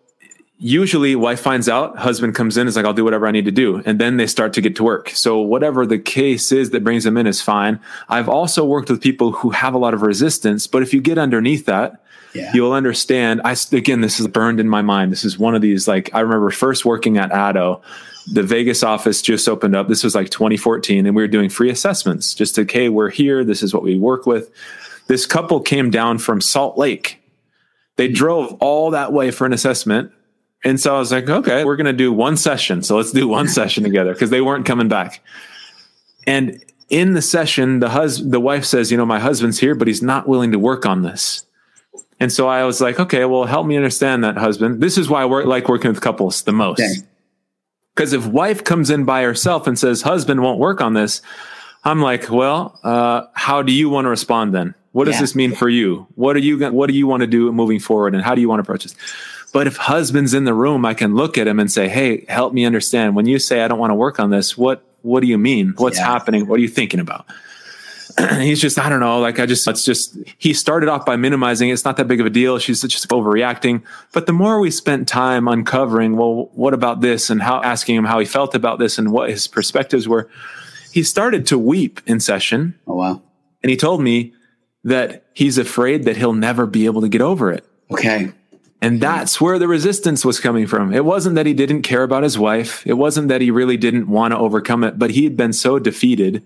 usually wife finds out husband comes in is like i'll do whatever i need to do. And then they start to get to work. So whatever the case is that brings them in is fine. I've also worked with people who have a lot of resistance but if you get underneath that yeah. you'll understand. I again this is burned in my mind. This is one of these like i remember first working at addo the vegas office just opened up. This was like 2014 and we were doing free assessments just to hey we're here. This is what we work with. This couple came down from salt lake. They hmm. drove all that way for an assessment and so I was like, okay, we're going to do one session. So let's do one session together because they weren't coming back. And in the session, the hus- the wife says, you know, my husband's here, but he's not willing to work on this. And so I was like, okay, well, help me understand that, husband. This is why I work, like working with couples the most. Because if wife comes in by herself and says, husband won't work on this, I'm like, well, uh, how do you want to respond then? What does yeah. this mean for you? What are you what do you want to do moving forward, and how do you want to approach this? But if husband's in the room, I can look at him and say, "Hey, help me understand. When you say I don't want to work on this, what what do you mean? What's yeah. happening? What are you thinking about?" he's just I don't know. Like I just it's just he started off by minimizing. It's not that big of a deal. She's just overreacting. But the more we spent time uncovering, well, what about this, and how asking him how he felt about this, and what his perspectives were, he started to weep in session. Oh wow! And he told me that he's afraid that he'll never be able to get over it. Okay. And mm-hmm. that's where the resistance was coming from. It wasn't that he didn't care about his wife. It wasn't that he really didn't want to overcome it, but he had been so defeated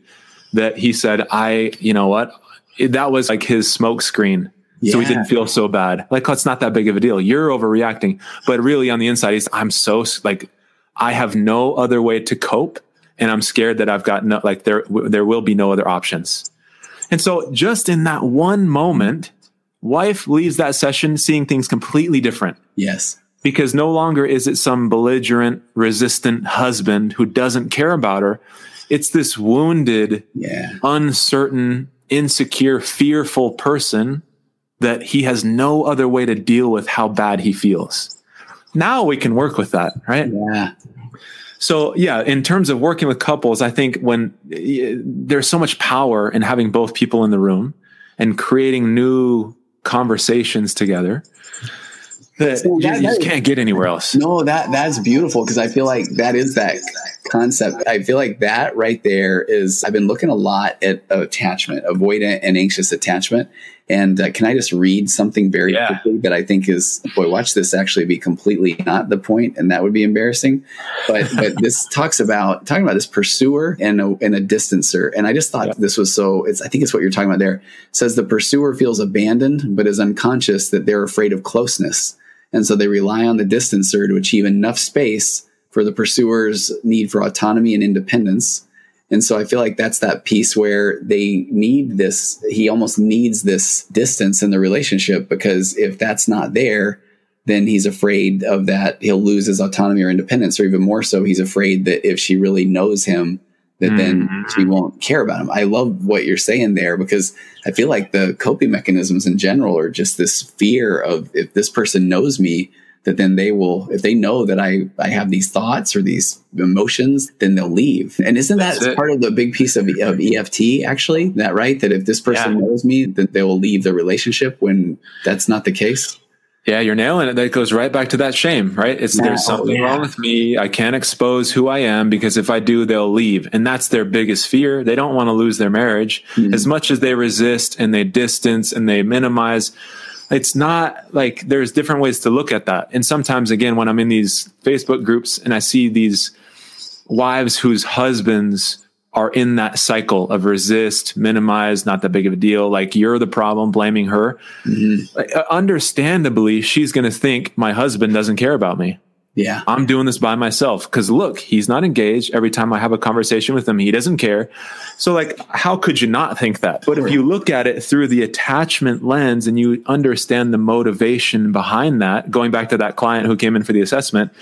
that he said, I, you know what? That was like his smoke screen. Yeah. So he didn't feel so bad. Like, it's not that big of a deal. You're overreacting. But really on the inside, he's, I'm so like, I have no other way to cope. And I'm scared that I've got no, like there, there will be no other options. And so just in that one moment, wife leaves that session seeing things completely different. Yes. Because no longer is it some belligerent, resistant husband who doesn't care about her. It's this wounded, yeah. uncertain, insecure, fearful person that he has no other way to deal with how bad he feels. Now we can work with that, right? Yeah. So yeah, in terms of working with couples, I think when eh, there's so much power in having both people in the room and creating new conversations together that, so that you, just can't get anywhere else. No, that that's beautiful because I feel like that is that concept. I feel like that right there is. I've been looking a lot at attachment, avoidant and anxious attachment. And uh, can I just read something very yeah. quickly that I think is boy, watch this actually be completely not the point, and that would be embarrassing. But but this talks about talking about this pursuer and a, and a distancer, and I just thought yeah. this was so. It's I think it's what you're talking about there. It says the pursuer feels abandoned, but is unconscious that they're afraid of closeness, and so they rely on the distancer to achieve enough space for the pursuer's need for autonomy and independence and so I feel like that's that piece where they need this, he almost needs this distance in the relationship because if that's not there, then he's afraid of that he'll lose his autonomy or independence, or even more so, he's afraid that if she really knows him, that mm-hmm. then she won't care about him. I love what you're saying there because I feel like the coping mechanisms in general are just this fear of if this person knows me, that then they will, if they know that I, I have these thoughts or these emotions, then they'll leave. And isn't that part of the big piece of, of EFT actually? That right? That if this person yeah. knows me, that they will leave the relationship when that's not the case? Yeah, you're nailing it. That goes right back to that shame, right? It's yeah, there's something oh, yeah. wrong with me. I can't expose who I am because if I do, they'll leave. And that's their biggest fear. They don't want to lose their marriage. Mm-hmm. As much as they resist and they distance and they minimize, it's not like there's different ways to look at that. And sometimes, again, when I'm in these Facebook groups and I see these wives whose husbands are in that cycle of resist, minimize, not that big of a deal, like you're the problem, blaming her. Mm-hmm. Uh, understandably, she's going to think my husband doesn't care about me. Yeah. I'm doing this by myself because look, he's not engaged. Every time I have a conversation with him, he doesn't care. So, like, how could you not think that? But if you look at it through the attachment lens and you understand the motivation behind that, going back to that client who came in for the assessment,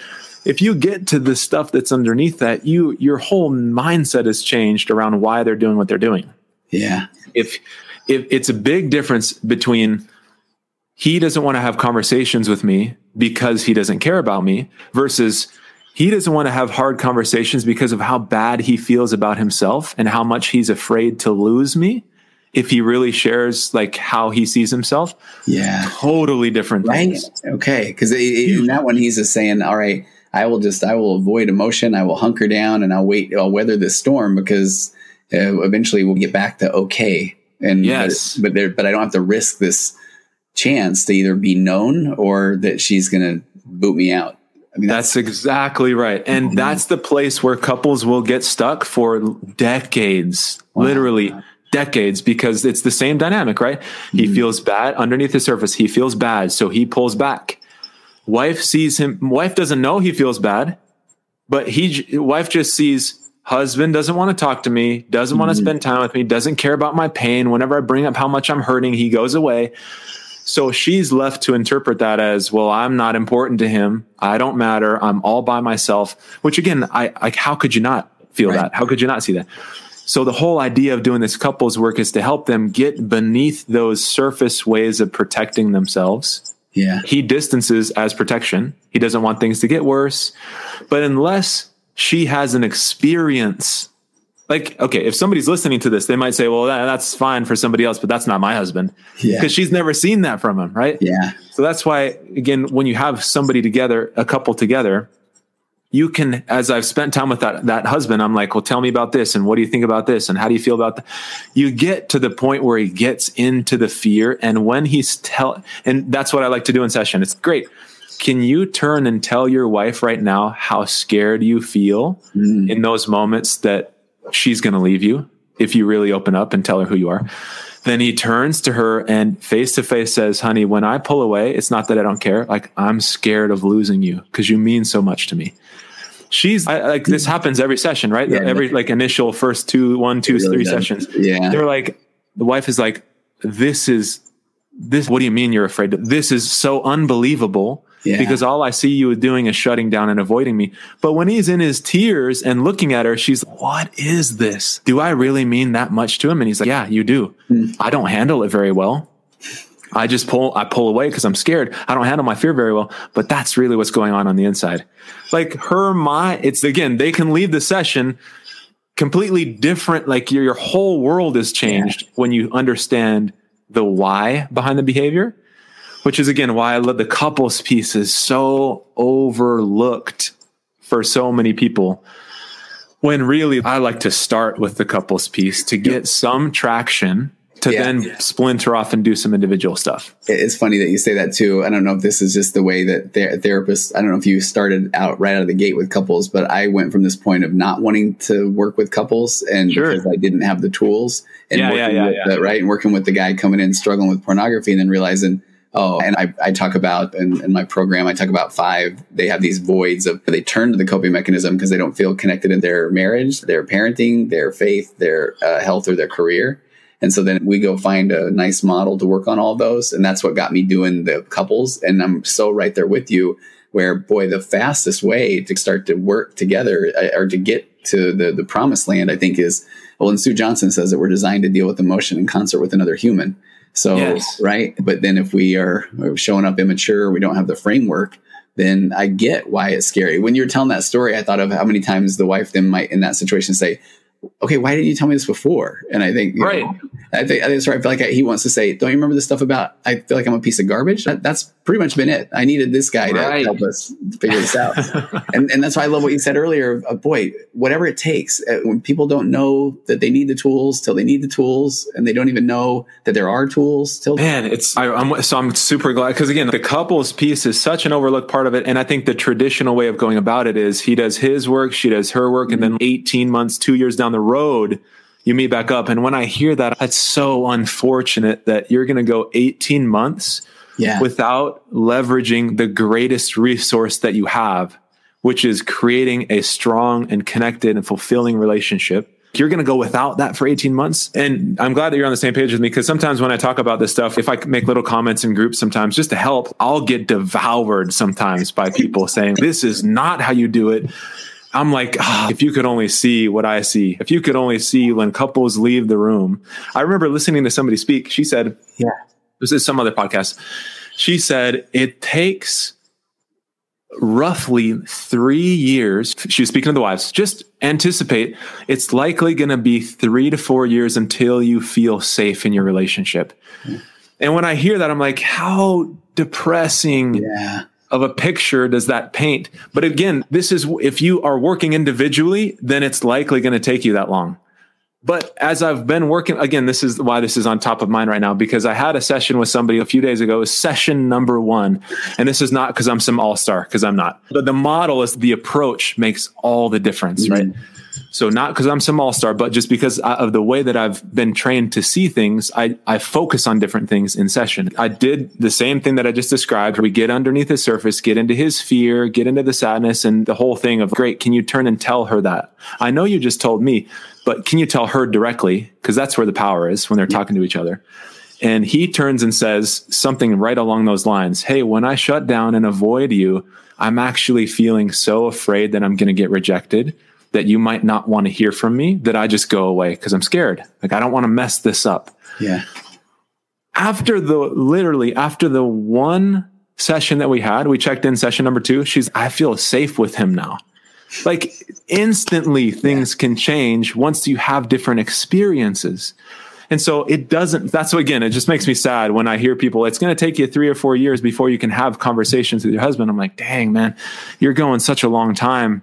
if you get to the stuff that's underneath that, you your whole mindset has changed around why they're doing what they're doing. Yeah. If if it's a big difference between he doesn't want to have conversations with me because he doesn't care about me versus he doesn't want to have hard conversations because of how bad he feels about himself and how much he's afraid to lose me if he really shares like how he sees himself. Yeah. Totally different right? things. okay. Because in that one he's just saying all right i will just i will avoid emotion. I will hunker down and i'll wait i'll weather this storm because uh, eventually we'll get back to okay. And yes. but, but there but i don't have to risk this chance to either be known or that she's going to boot me out. I mean, that's, that's exactly right. And mm-hmm. that's the place where couples will get stuck for decades, wow. literally decades, because it's the same dynamic, right? Mm-hmm. He feels bad underneath the surface. He feels bad. So he pulls back. Wife sees him. Wife doesn't know he feels bad, but he, wife just sees husband doesn't want to talk to me, doesn't want to spend time with me, doesn't care about my pain. Whenever I bring up how much I'm hurting, he goes away. So she's left to interpret that as, well, I'm not important to him. I don't matter. I'm all by myself, which again, I like, how could you not feel Right. that? How could you not see that? So the whole idea of doing this couples work is to help them get beneath those surface ways of protecting themselves Yeah. he distances as protection. He doesn't want things to get worse. But unless she has an experience, like, okay, if somebody's listening to this, they might say, well, that, that's fine for somebody else, but that's not my husband. Yeah. Because she's never seen that from him, right? Yeah. So that's why, again, when you have somebody together, a couple together, you can, as I've spent time with that, that husband, I'm like, well, tell me about this. And what do you think about this? And how do you feel about that? You get to the point where he gets into the fear. And when he's tell, and that's what I like to do in session. It's great. Can you turn and tell your wife right now how scared you feel mm. in those moments that she's going to leave you if you really open up and tell her who you are? Then he turns to her and face to face says, Honey, when I pull away, it's not that I don't care. Like, I'm scared of losing you because you mean so much to me. She's I, like, this happens every session, right? Yeah. every like initial first two, one, two, really three does. sessions. Yeah. They're like, the wife is like, This is this. What do you mean you're afraid? This is so unbelievable Yeah. because all I see you doing is shutting down and avoiding me. But when he's in his tears and looking at her, she's, what is this? Do I really mean that much to him? And he's like, yeah, you do. Hmm. I don't handle it very well. I just pull, I pull away because I'm scared. I don't handle my fear very well, but that's really what's going on on the inside. Like her mind, it's again, they can leave the session completely different. Like your, your whole world is changed when you understand the why behind the behavior which is again why I love the couples piece is so overlooked for so many people. When really I like to start with the couples piece to get some traction to Yeah. then splinter off and do some individual stuff. It's funny that you say that too. I don't know if this is just the way that ther- therapists, I don't know if you started out right out of the gate with couples, but I went from this point of not wanting to work with couples and Sure. because I didn't have the tools and Yeah, working yeah, yeah, with yeah. The, right. And working with the guy coming in struggling with pornography and then realizing, oh, and I, I talk about in, in my program, I talk about five, they have these voids of they turn to the coping mechanism because they don't feel connected in their marriage, their parenting, their faith, their uh, health, or their career. And so then we go find a nice model to work on all those. And that's what got me doing the couples. And I'm so right there with you where boy, the fastest way to start to work together uh, or to get to the, the promised land, I think is, well, and Sue Johnson says that we're designed to deal with emotion in concert with another human. So, Yes. right. But then if we are showing up immature, we don't have the framework, then I get why it's scary. When you're telling that story, I thought of how many times the wife then might in that situation say, okay, why didn't you tell me this before? And I think, Right. know, I think that's right. I feel like he wants to say, don't you remember the stuff about, I feel like I'm a piece of garbage. That, that's pretty much been it. I needed this guy Right. to help us figure this out. and, and that's why I love what you said earlier. Uh, boy, whatever it takes, uh, when people don't know that they need the tools till they need the tools, and they don't even know that there are tools till. Man, it's I, I'm so I'm super glad because again, the couples piece is such an overlooked part of it, and I think the traditional way of going about it is he does his work, she does her work, and then 18 months, two years down the road, you meet back up. And when I hear that, that's so unfortunate that you're going to go 18 months Yeah. without leveraging the greatest resource that you have, which is creating a strong and connected and fulfilling relationship. You're going to go without that for 18 months. And I'm glad that you're on the same page with me because sometimes when I talk about this stuff, if I make little comments in groups sometimes just to help, I'll get devoured sometimes by people saying, This is not how you do it. I'm like, ah, if you could only see what I see, if you could only see when couples leave the room. I remember listening to somebody speak. She said, Yeah. this is some other podcast. She said it takes roughly three years. She was speaking to the wives. Just anticipate it's likely going to be three to four years until you feel safe in your relationship. And when I hear that, I'm like, how depressing Yeah. Of a picture does that paint? But again, this is if you are working individually, then it's likely going to take you that long. But as I've been working, again, this is why this is on top of mind right now because I had a session with somebody a few days ago, session number one. And this is not because I'm some all star, because I'm not. But the model is the approach makes all the difference, right? Mm-hmm. So not because I'm some all star, but just because of the way that I've been trained to see things, I, I focus on different things in session. I did the same thing that I just described. We get underneath the surface, get into his fear, get into the sadness and the whole thing of great. Can you turn and tell her that? I know you just told me, but can you tell her directly? Because that's where the power is when they're yeah. talking to each other. And he turns and says something right along those lines. Hey, when I shut down and avoid you, I'm actually feeling so afraid that I'm going to get rejected that you might not want to hear from me that I just go away because I'm scared. Like I don't want to mess this up. Yeah. After the literally after the one session that we had, we checked in session number two. She's, I feel safe with him now. Like instantly things yeah. can change once you have different experiences. And so it doesn't, that's what, again, it just makes me sad when I hear people, it's going to take you three or four years before you can have conversations with your husband. I'm like, dang, man, you're going such a long time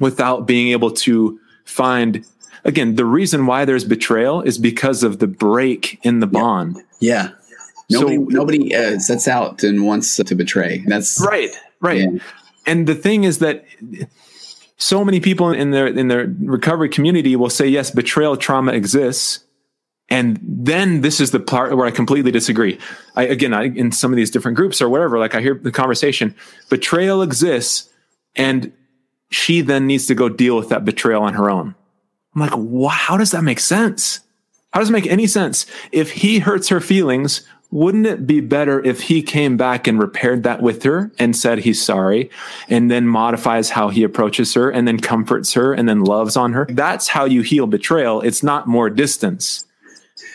without being able to find again the reason why there's betrayal is because of the break in the bond yeah, yeah. nobody so, nobody uh, sets out and wants to betray that's right right yeah. and the thing is that so many people in their in their recovery community will say yes betrayal trauma exists and then this is the part where I completely disagree. I, again, I, in some of these different groups or whatever, like I hear the conversation, betrayal exists and she then needs to go deal with that betrayal on her own. I'm like, wow, how does that make sense? How does it make any sense? If he hurts her feelings, wouldn't it be better if he came back and repaired that with her and said he's sorry and then modifies how he approaches her and then comforts her and then loves on her? That's how you heal betrayal. It's not more distance.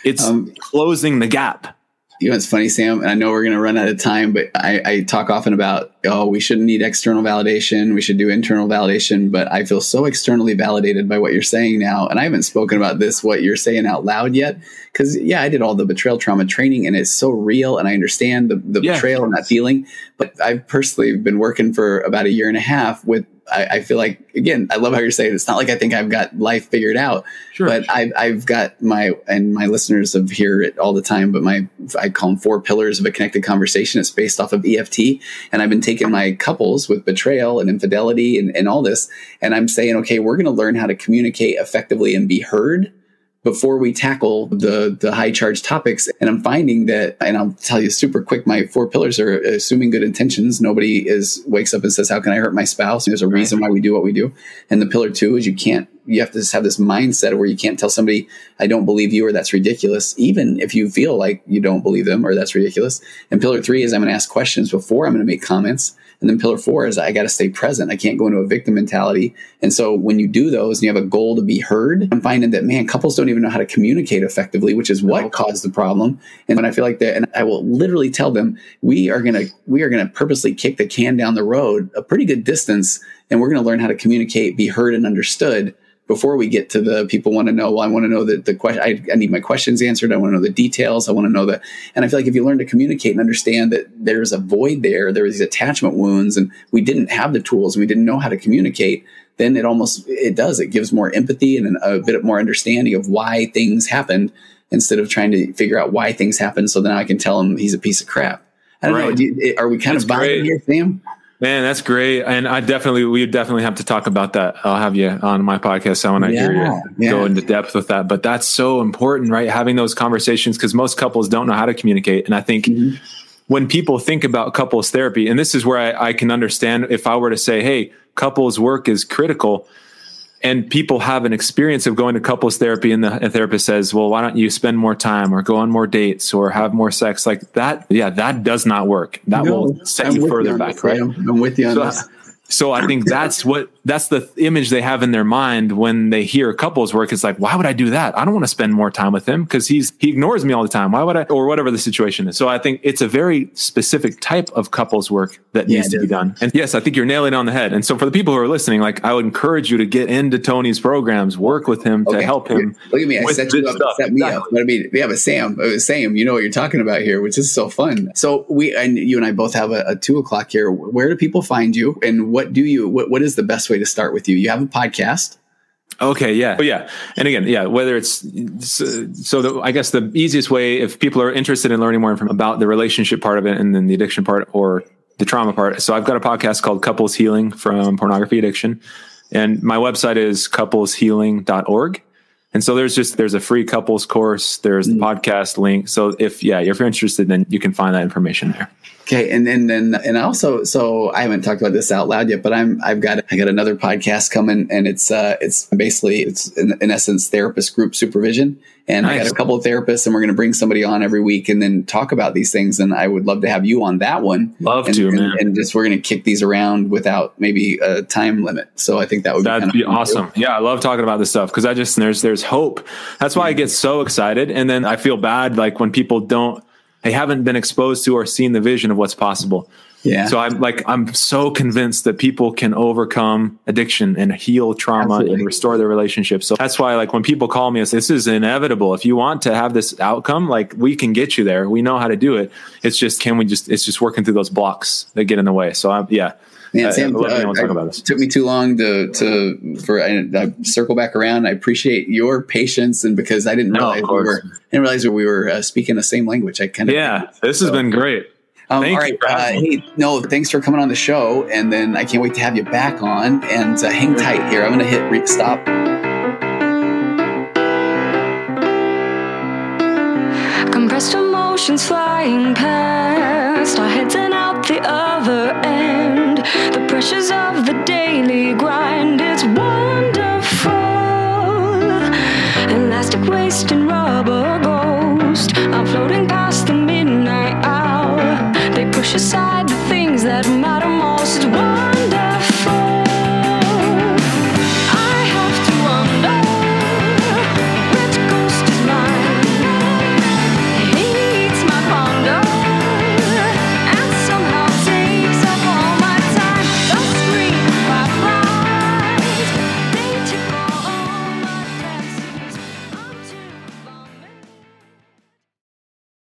It's um, closing the gap you know, it's funny, Sam, and I know we're going to run out of time, but I, I, talk often about, oh, we shouldn't need external validation. We should do internal validation. But I feel so externally validated by what you're saying now. And I haven't spoken about this, what you're saying out loud yet. Because, yeah, I did all the betrayal trauma training and it's so real. And I understand the, the yeah. betrayal and that feeling. But I've personally been working for about a year and a half with I, I, feel like again, I love how you're saying it's not like I think I've got life figured out, sure. but I've, I've got my and my listeners have hear it all the time. But my I call them four pillars of a connected conversation. It's based off of EFT, and I've been taking my couples with betrayal and infidelity and, and all this, and I'm saying, okay, we're going to learn how to communicate effectively and be heard before we tackle the the high charge topics. And i'm finding that and i'll tell you super quick my four pillars are assuming good intentions. Nobody is wakes up and says how can i hurt my spouse? There's a reason why we do what we do. And the pillar two is you can't you have to just have this mindset where you can't tell somebody i don't believe you or that's ridiculous even if you feel like you don't believe them or that's ridiculous and pillar three is i'm going to ask questions before i'm going to make comments and then pillar four is I got to stay present. I can't go into a victim mentality. And so when you do those and you have a goal to be heard, I'm finding that, man, couples don't even know how to communicate effectively, which is what caused the problem. And when I feel like that, and I will literally tell them, we are going to, we are going to purposely kick the can down the road a pretty good distance. And we're going to learn how to communicate, be heard and understood before we get to the people want to know, well, I want to know that the question, I, I, need my questions answered. I want to know the details. I want to know that. And I feel like if you learn to communicate and understand that there's a void there, there are these attachment wounds and we didn't have the tools and we didn't know how to communicate, then it almost, it does, it gives more empathy and a bit more understanding of why things happened instead of trying to figure out why things happened. So then I can tell him he's a piece of crap. I don't right. know. Do you, are we kind That's of bonding here, Sam? Man, that's great. And I definitely, we definitely have to talk about that. I'll have you on my podcast. I want to yeah, hear you yeah. go into depth with that. But that's so important, right? Having those conversations because most couples don't know how to communicate. And I think mm-hmm. when people think about couples therapy, and this is where I, I can understand if I were to say, hey, couples work is critical and people have an experience of going to couples therapy and the therapist says well why don't you spend more time or go on more dates or have more sex? Like that yeah that does not work. That no, will set I'm you further back right? I'm with you on so, this so I think that's what that's the image they have in their mind when they hear couples work. It's like, why would I do that? I don't want to spend more time with him because he's he ignores me all the time. Why would I? Or whatever the situation is. So I think it's a very specific type of couples work that yeah, needs to be done. And yes, I think you're nailing on the head. And so for the people who are listening, like I would encourage you to get into Tony's programs, work with him okay. to help him. Look at me, I set you up, stuff. set me exactly. up. But I mean, yeah, but Sam, uh, Sam, you know what you're talking about here, which is so fun. So we and you and I both have a, a two o'clock here. Where do people find you, and what do you what what is the best way to start with you? You have a podcast. Okay, yeah, oh, yeah, and again, yeah. Whether it's so, the, I guess the easiest way, if people are interested in learning more about the relationship part of it, and then the addiction part or the trauma part. So I've got a podcast called Couples Healing from Pornography Addiction. And my website is coupleshealing.org. And so there's just there's a free couples course. There's the mm. podcast link. So if yeah, if you're interested, then you can find that information there. Okay, and then then and also so I haven't talked about this out loud yet, but I'm I've got I got another podcast coming, and it's uh it's basically it's in, in essence therapist group supervision, and nice. I got a couple of therapists, and we're going to bring somebody on every week, and then talk about these things, and I would love to have you on that one. Love and, to, and, man, and just we're going to kick these around without maybe a time limit. So I think that would that'd be, be awesome. Yeah, I love talking about this stuff because I just there's there's hope. That's why I get so excited, and then I feel bad like when people don't they haven't been exposed to or seen the vision of what's possible. Yeah. So I'm like I'm so convinced that people can overcome addiction and heal trauma Absolutely. and restore their relationships. So that's why like when people call me and say this is inevitable. If you want to have this outcome, like we can get you there. We know how to do it. It's just can we just it's just working through those blocks that get in the way. So I'm yeah. Man, Sam, uh, I, took me too long to to for I, I, circle back around. I appreciate your patience and because I didn't realize no, we were didn't realize we were uh, speaking the same language. I kind of yeah. This so. has been great. Um, all right. Uh, hey, no, thanks for coming on the show. And then I can't wait to have you back on. And uh, hang tight here. I'm going to hit re- stop. Compressed emotions flying past our heads and out the other of the daily grind. It's wonderful. Elastic waist and rubber ghost are floating past the midnight hour. They push aside the things that matter.